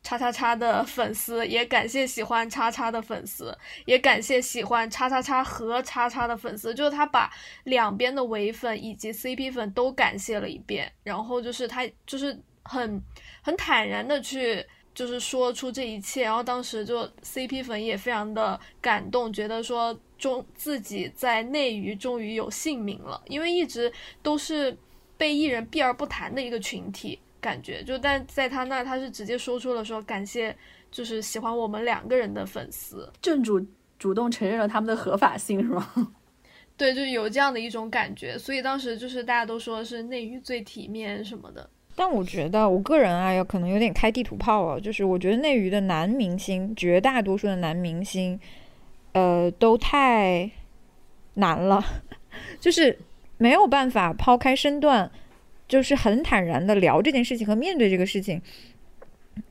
叉叉叉的粉丝，也感谢喜欢叉叉的粉丝，也感谢喜欢叉叉叉和叉叉的粉丝。”就是他把两边的唯粉以及 CP 粉都感谢了一遍，然后就是他就是很很坦然的去。就是说出这一切，然后当时就 CP 粉也非常的感动，觉得说终自己在内娱终于有姓名了，因为一直都是被艺人避而不谈的一个群体，感觉就但在他那他是直接说出了说感谢，就是喜欢我们两个人的粉丝，正主主动承认了他们的合法性是吗？对，就是有这样的一种感觉，所以当时就是大家都说是内娱最体面什么的。但我觉得，我个人啊，有可能有点开地图炮了。就是我觉得内娱的男明星，绝大多数的男明星，呃，都太难了，就是没有办法抛开身段，就是很坦然的聊这件事情和面对这个事情。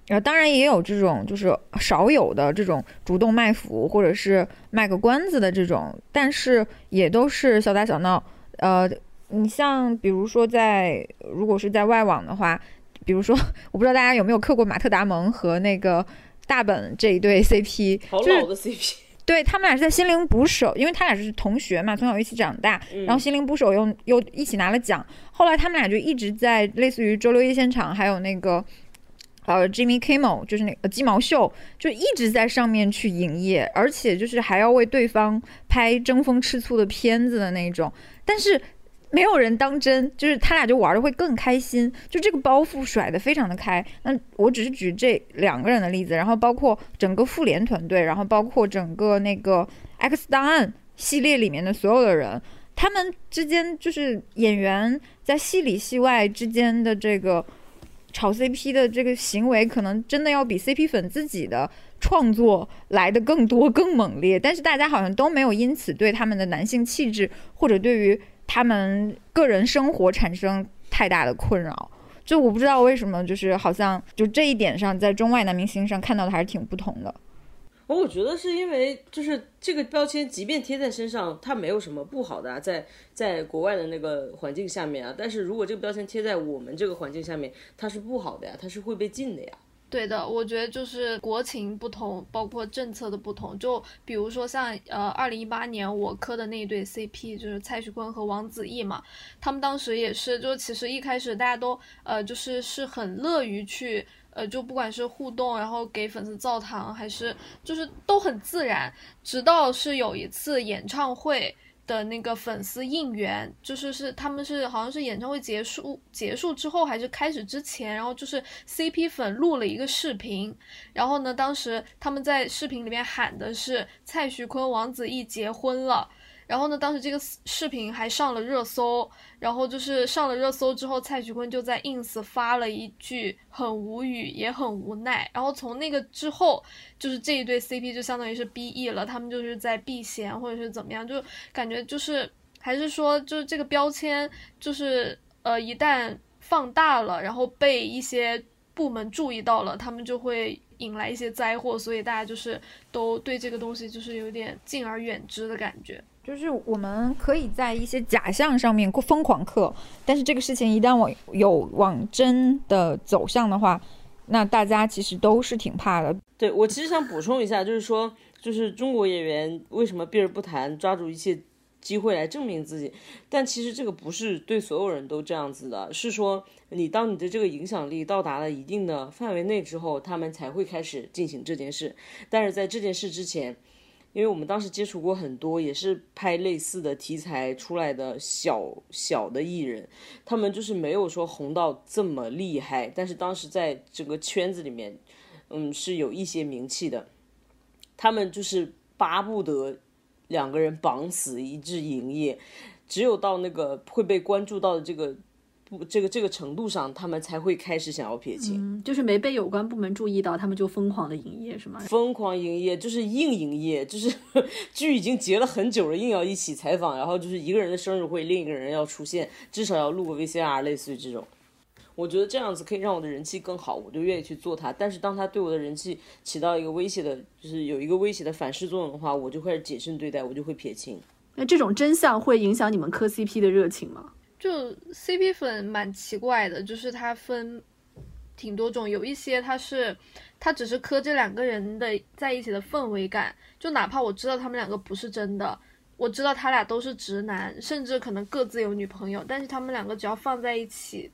然后当然也有这种，就是少有的这种主动卖腐或者是卖个关子的这种，但是也都是小打小闹，呃。你像比如说在如果是在外网的话，比如说 我不知道大家有没有磕过马特·达蒙和那个大本这一对 CP，好老的 CP，对他们俩是在心灵捕手，因为他俩是同学嘛，从小一起长大，然后心灵捕手又又一起拿了奖，后来他们俩就一直在类似于周六夜现场，还有那个呃 Jimmy Kimmel，就是那个鸡毛秀，就一直在上面去营业，而且就是还要为对方拍争风吃醋的片子的那种，但是。没有人当真，就是他俩就玩的会更开心，就这个包袱甩的非常的开。那我只是举这两个人的例子，然后包括整个复联团队，然后包括整个那个 X 档案系列里面的所有的人，他们之间就是演员在戏里戏外之间的这个炒 CP 的这个行为，可能真的要比 CP 粉自己的创作来的更多更猛烈。但是大家好像都没有因此对他们的男性气质或者对于。他们个人生活产生太大的困扰，就我不知道为什么，就是好像就这一点上，在中外男明星上看到的还是挺不同的。我觉得是因为就是这个标签，即便贴在身上，它没有什么不好的，啊在在国外的那个环境下面啊，但是如果这个标签贴在我们这个环境下面，它是不好的呀，它是会被禁的呀。对的，我觉得就是国情不同，包括政策的不同。就比如说像呃，二零一八年我磕的那一对 CP，就是蔡徐坤和王子异嘛，他们当时也是，就其实一开始大家都呃，就是是很乐于去呃，就不管是互动，然后给粉丝造糖，还是就是都很自然，直到是有一次演唱会。的那个粉丝应援，就是是他们是好像是演唱会结束结束之后还是开始之前，然后就是 CP 粉录了一个视频，然后呢，当时他们在视频里面喊的是蔡徐坤、王子异结婚了。然后呢？当时这个视频还上了热搜，然后就是上了热搜之后，蔡徐坤就在 ins 发了一句很无语也很无奈。然后从那个之后，就是这一对 CP 就相当于是 BE 了，他们就是在避嫌或者是怎么样，就感觉就是还是说，就是这个标签就是呃一旦放大了，然后被一些部门注意到了，他们就会引来一些灾祸，所以大家就是都对这个东西就是有点敬而远之的感觉。就是我们可以在一些假象上面过疯狂刻，但是这个事情一旦往有往真的走向的话，那大家其实都是挺怕的。对我其实想补充一下，就是说，就是中国演员为什么避而不谈，抓住一切机会来证明自己？但其实这个不是对所有人都这样子的，是说你当你的这个影响力到达了一定的范围内之后，他们才会开始进行这件事。但是在这件事之前。因为我们当时接触过很多也是拍类似的题材出来的小小的艺人，他们就是没有说红到这么厉害，但是当时在这个圈子里面，嗯，是有一些名气的。他们就是巴不得两个人绑死一致营业，只有到那个会被关注到的这个。不，这个这个程度上，他们才会开始想要撇清。嗯，就是没被有关部门注意到，他们就疯狂的营业，是吗？疯狂营业就是硬营业，就是 剧已经结了很久了，硬要一起采访，然后就是一个人的生日会，另一个人要出现，至少要录个 VCR，类似于这种。我觉得这样子可以让我的人气更好，我就愿意去做它。但是当它对我的人气起到一个威胁的，就是有一个威胁的反噬作用的话，我就会谨慎对待，我就会撇清。那这种真相会影响你们磕 CP 的热情吗？就 CP 粉蛮奇怪的，就是它分挺多种，有一些它是它只是磕这两个人的在一起的氛围感，就哪怕我知道他们两个不是真的。我知道他俩都是直男，甚至可能各自有女朋友，但是他们两个只要放在一起，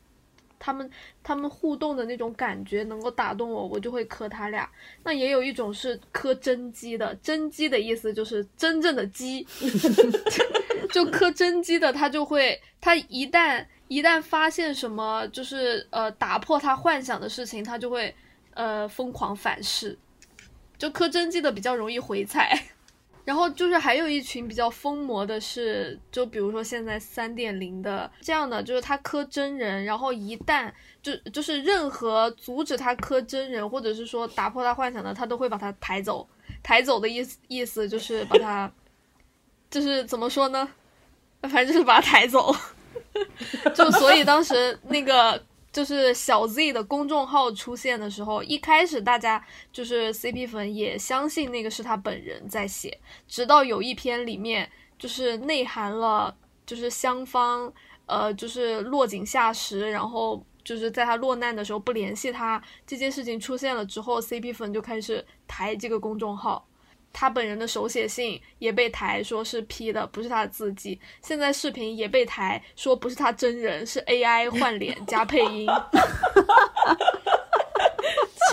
他们他们互动的那种感觉能够打动我，我就会磕他俩。那也有一种是磕真鸡的，真鸡的意思就是真正的鸡，就磕真鸡的，他就会他一旦一旦发现什么就是呃打破他幻想的事情，他就会呃疯狂反噬，就磕真鸡的比较容易回踩。然后就是还有一群比较疯魔的是，就比如说现在三点零的这样的，就是他磕真人，然后一旦就就是任何阻止他磕真人，或者是说打破他幻想的，他都会把他抬走。抬走的意思意思就是把他，就是怎么说呢？反正就是把他抬走。就所以当时那个。就是小 Z 的公众号出现的时候，一开始大家就是 CP 粉也相信那个是他本人在写，直到有一篇里面就是内涵了就是香方呃就是落井下石，然后就是在他落难的时候不联系他这件事情出现了之后，CP 粉就开始抬这个公众号。他本人的手写信也被抬，说是 P 的，不是他的字迹。现在视频也被抬，说不是他真人，是 AI 换脸加配音。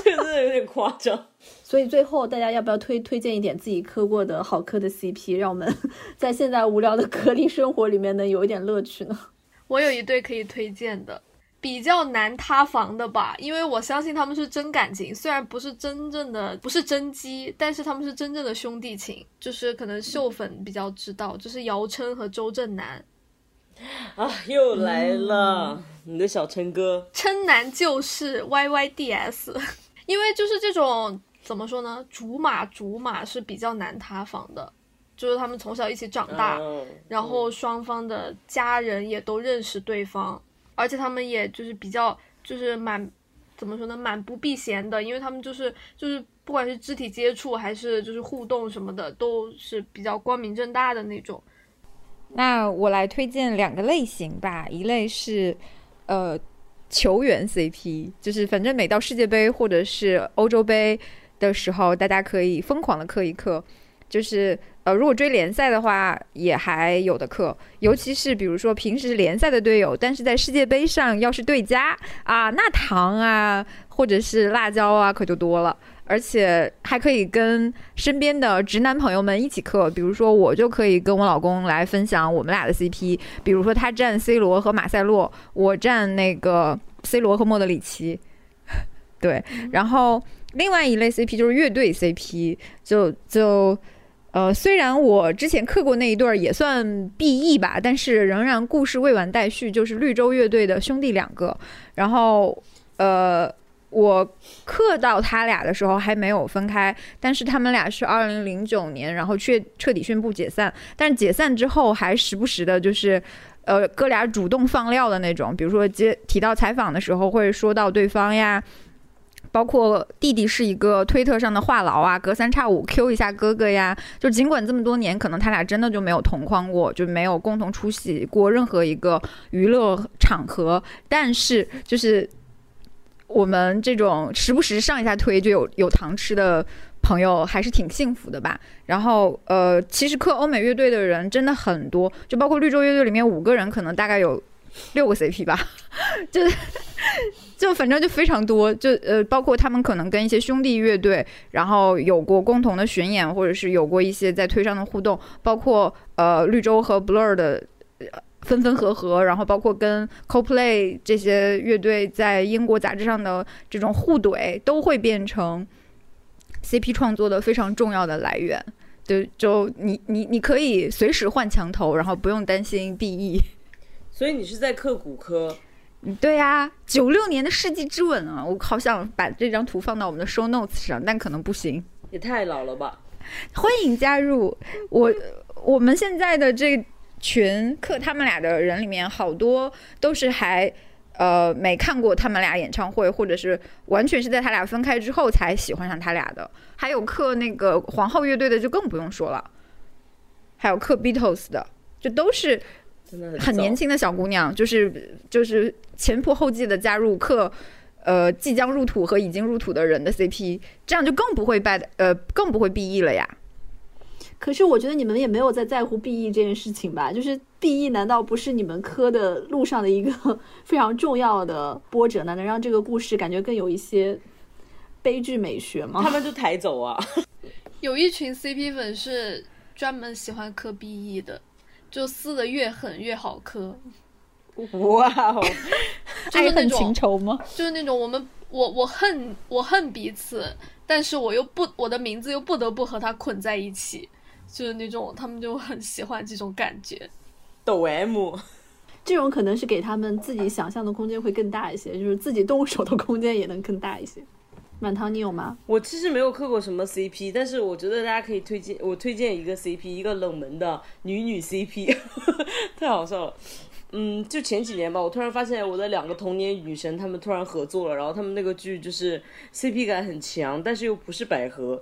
这个真的有点夸张。所以最后大家要不要推推荐一点自己磕过的好磕的 CP，让我们在现在无聊的 隔离生活里面能有一点乐趣呢？我有一对可以推荐的。比较难塌房的吧，因为我相信他们是真感情，虽然不是真正的不是真机，但是他们是真正的兄弟情。就是可能秀粉比较知道，就是姚琛和周震南啊，又来了，你的小琛哥，琛南就是 Y Y D S，因为就是这种怎么说呢，竹马竹马是比较难塌房的，就是他们从小一起长大，然后双方的家人也都认识对方。而且他们也就是比较就是蛮怎么说呢，蛮不避嫌的，因为他们就是就是不管是肢体接触还是就是互动什么的，都是比较光明正大的那种。那我来推荐两个类型吧，一类是呃球员 CP，就是反正每到世界杯或者是欧洲杯的时候，大家可以疯狂的磕一磕，就是。呃，如果追联赛的话，也还有的课，尤其是比如说平时联赛的队友，但是在世界杯上要是对家啊，那糖啊，或者是辣椒啊，可就多了。而且还可以跟身边的直男朋友们一起磕，比如说我就可以跟我老公来分享我们俩的 CP，比如说他站 C 罗和马塞洛，我站那个 C 罗和莫德里奇，对。然后另外一类 CP 就是乐队 CP，就就。呃，虽然我之前磕过那一对儿也算 BE 吧，但是仍然故事未完待续。就是绿洲乐队的兄弟两个，然后呃，我磕到他俩的时候还没有分开，但是他们俩是二零零九年，然后却彻底宣布解散。但解散之后还时不时的，就是呃哥俩主动放料的那种，比如说接提到采访的时候会说到对方呀。包括弟弟是一个推特上的话痨啊，隔三差五 Q 一下哥哥呀。就尽管这么多年，可能他俩真的就没有同框过，就没有共同出席过任何一个娱乐场合，但是就是我们这种时不时上一下推就有有糖吃的朋友，还是挺幸福的吧。然后呃，其实磕欧美乐队的人真的很多，就包括绿洲乐队里面五个人，可能大概有。六个 CP 吧，就就反正就非常多，就呃，包括他们可能跟一些兄弟乐队，然后有过共同的巡演，或者是有过一些在推上的互动，包括呃绿洲和 Blur 的分分合合，然后包括跟 CoPlay 这些乐队在英国杂志上的这种互怼，都会变成 CP 创作的非常重要的来源。就就你你你可以随时换墙头，然后不用担心 BE。所以你是在刻骨科？对呀，九六年的世纪之吻啊，我好想把这张图放到我们的 show notes 上，但可能不行。也太老了吧！欢迎加入我，我们现在的这群刻他们俩的人里面，好多都是还呃没看过他们俩演唱会，或者是完全是在他俩分开之后才喜欢上他俩的。还有克那个皇后乐队的就更不用说了，还有克 Beatles 的，就都是很年。轻的小姑娘，就是就是前仆后继的加入克，呃，即将入土和已经入土的人的 CP，这样就更不会 bad，呃，更不会 BE 了呀。可是我觉得你们也没有在在乎 BE 这件事情吧？就是 BE 难道不是你们磕的路上的一个 非常重要的波折呢？能让这个故事感觉更有一些悲剧美学吗？他们就抬走啊！有一群 CP 粉是专门喜欢磕 BE 的，就撕的越狠越好磕，哇哦，就是那爱恨情仇吗？就是那种我们我我恨我恨彼此，但是我又不我的名字又不得不和他捆在一起，就是那种他们就很喜欢这种感觉。抖 M，这种可能是给他们自己想象的空间会更大一些，就是自己动手的空间也能更大一些。满堂，你有吗？我其实没有磕过什么 CP，但是我觉得大家可以推荐，我推荐一个 CP，一个冷门的女女 CP，太好笑了。嗯，就前几年吧，我突然发现我的两个童年女神她们突然合作了，然后她们那个剧就是 CP 感很强，但是又不是百合，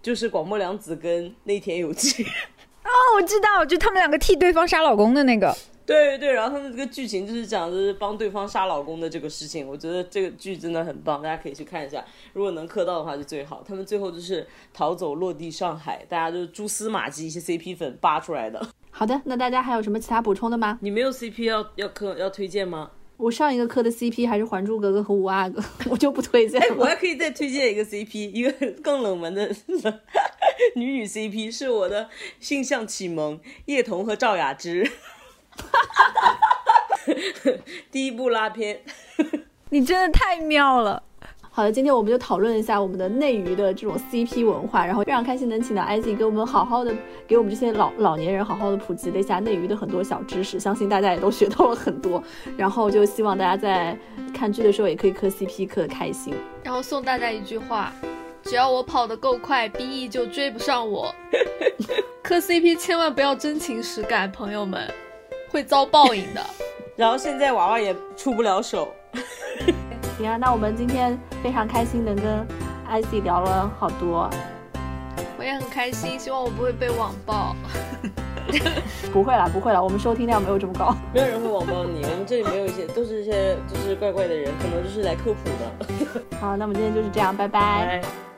就是广末凉子跟内田有纪。哦，我知道，就他们两个替对方杀老公的那个。对对，然后他们这个剧情就是讲就是帮对方杀老公的这个事情，我觉得这个剧真的很棒，大家可以去看一下。如果能磕到的话就最好。他们最后就是逃走落地上海，大家就是蛛丝马迹一些 CP 粉扒出来的。好的，那大家还有什么其他补充的吗？你没有 CP 要要磕要推荐吗？我上一个磕的 CP 还是《还珠格格》和五阿哥，我就不推荐哎，我。还可以再推荐一个 CP，一个更冷门的女女 CP 是我的性向启蒙，叶童和赵雅芝。第一部拉片，你真的太妙了。好的，今天我们就讨论一下我们的内娱的这种 CP 文化，然后非常开心能请到 IZ 给我们好好的给我们这些老老年人好好的普及了一下内娱的很多小知识，相信大家也都学到了很多。然后就希望大家在看剧的时候也可以磕 CP 磕得开心。然后送大家一句话：只要我跑得够快，BE 就追不上我。磕 CP 千万不要真情实感，朋友们，会遭报应的。然后现在娃娃也出不了手。行啊，那我们今天非常开心能跟艾希聊了好多，我也很开心，希望我不会被网暴。不会啦，不会啦，我们收听量没有这么高。没有人会网暴你，我们这里没有一些都是一些就是怪怪的人，可能就是来科普的。好，那我们今天就是这样，拜拜拜。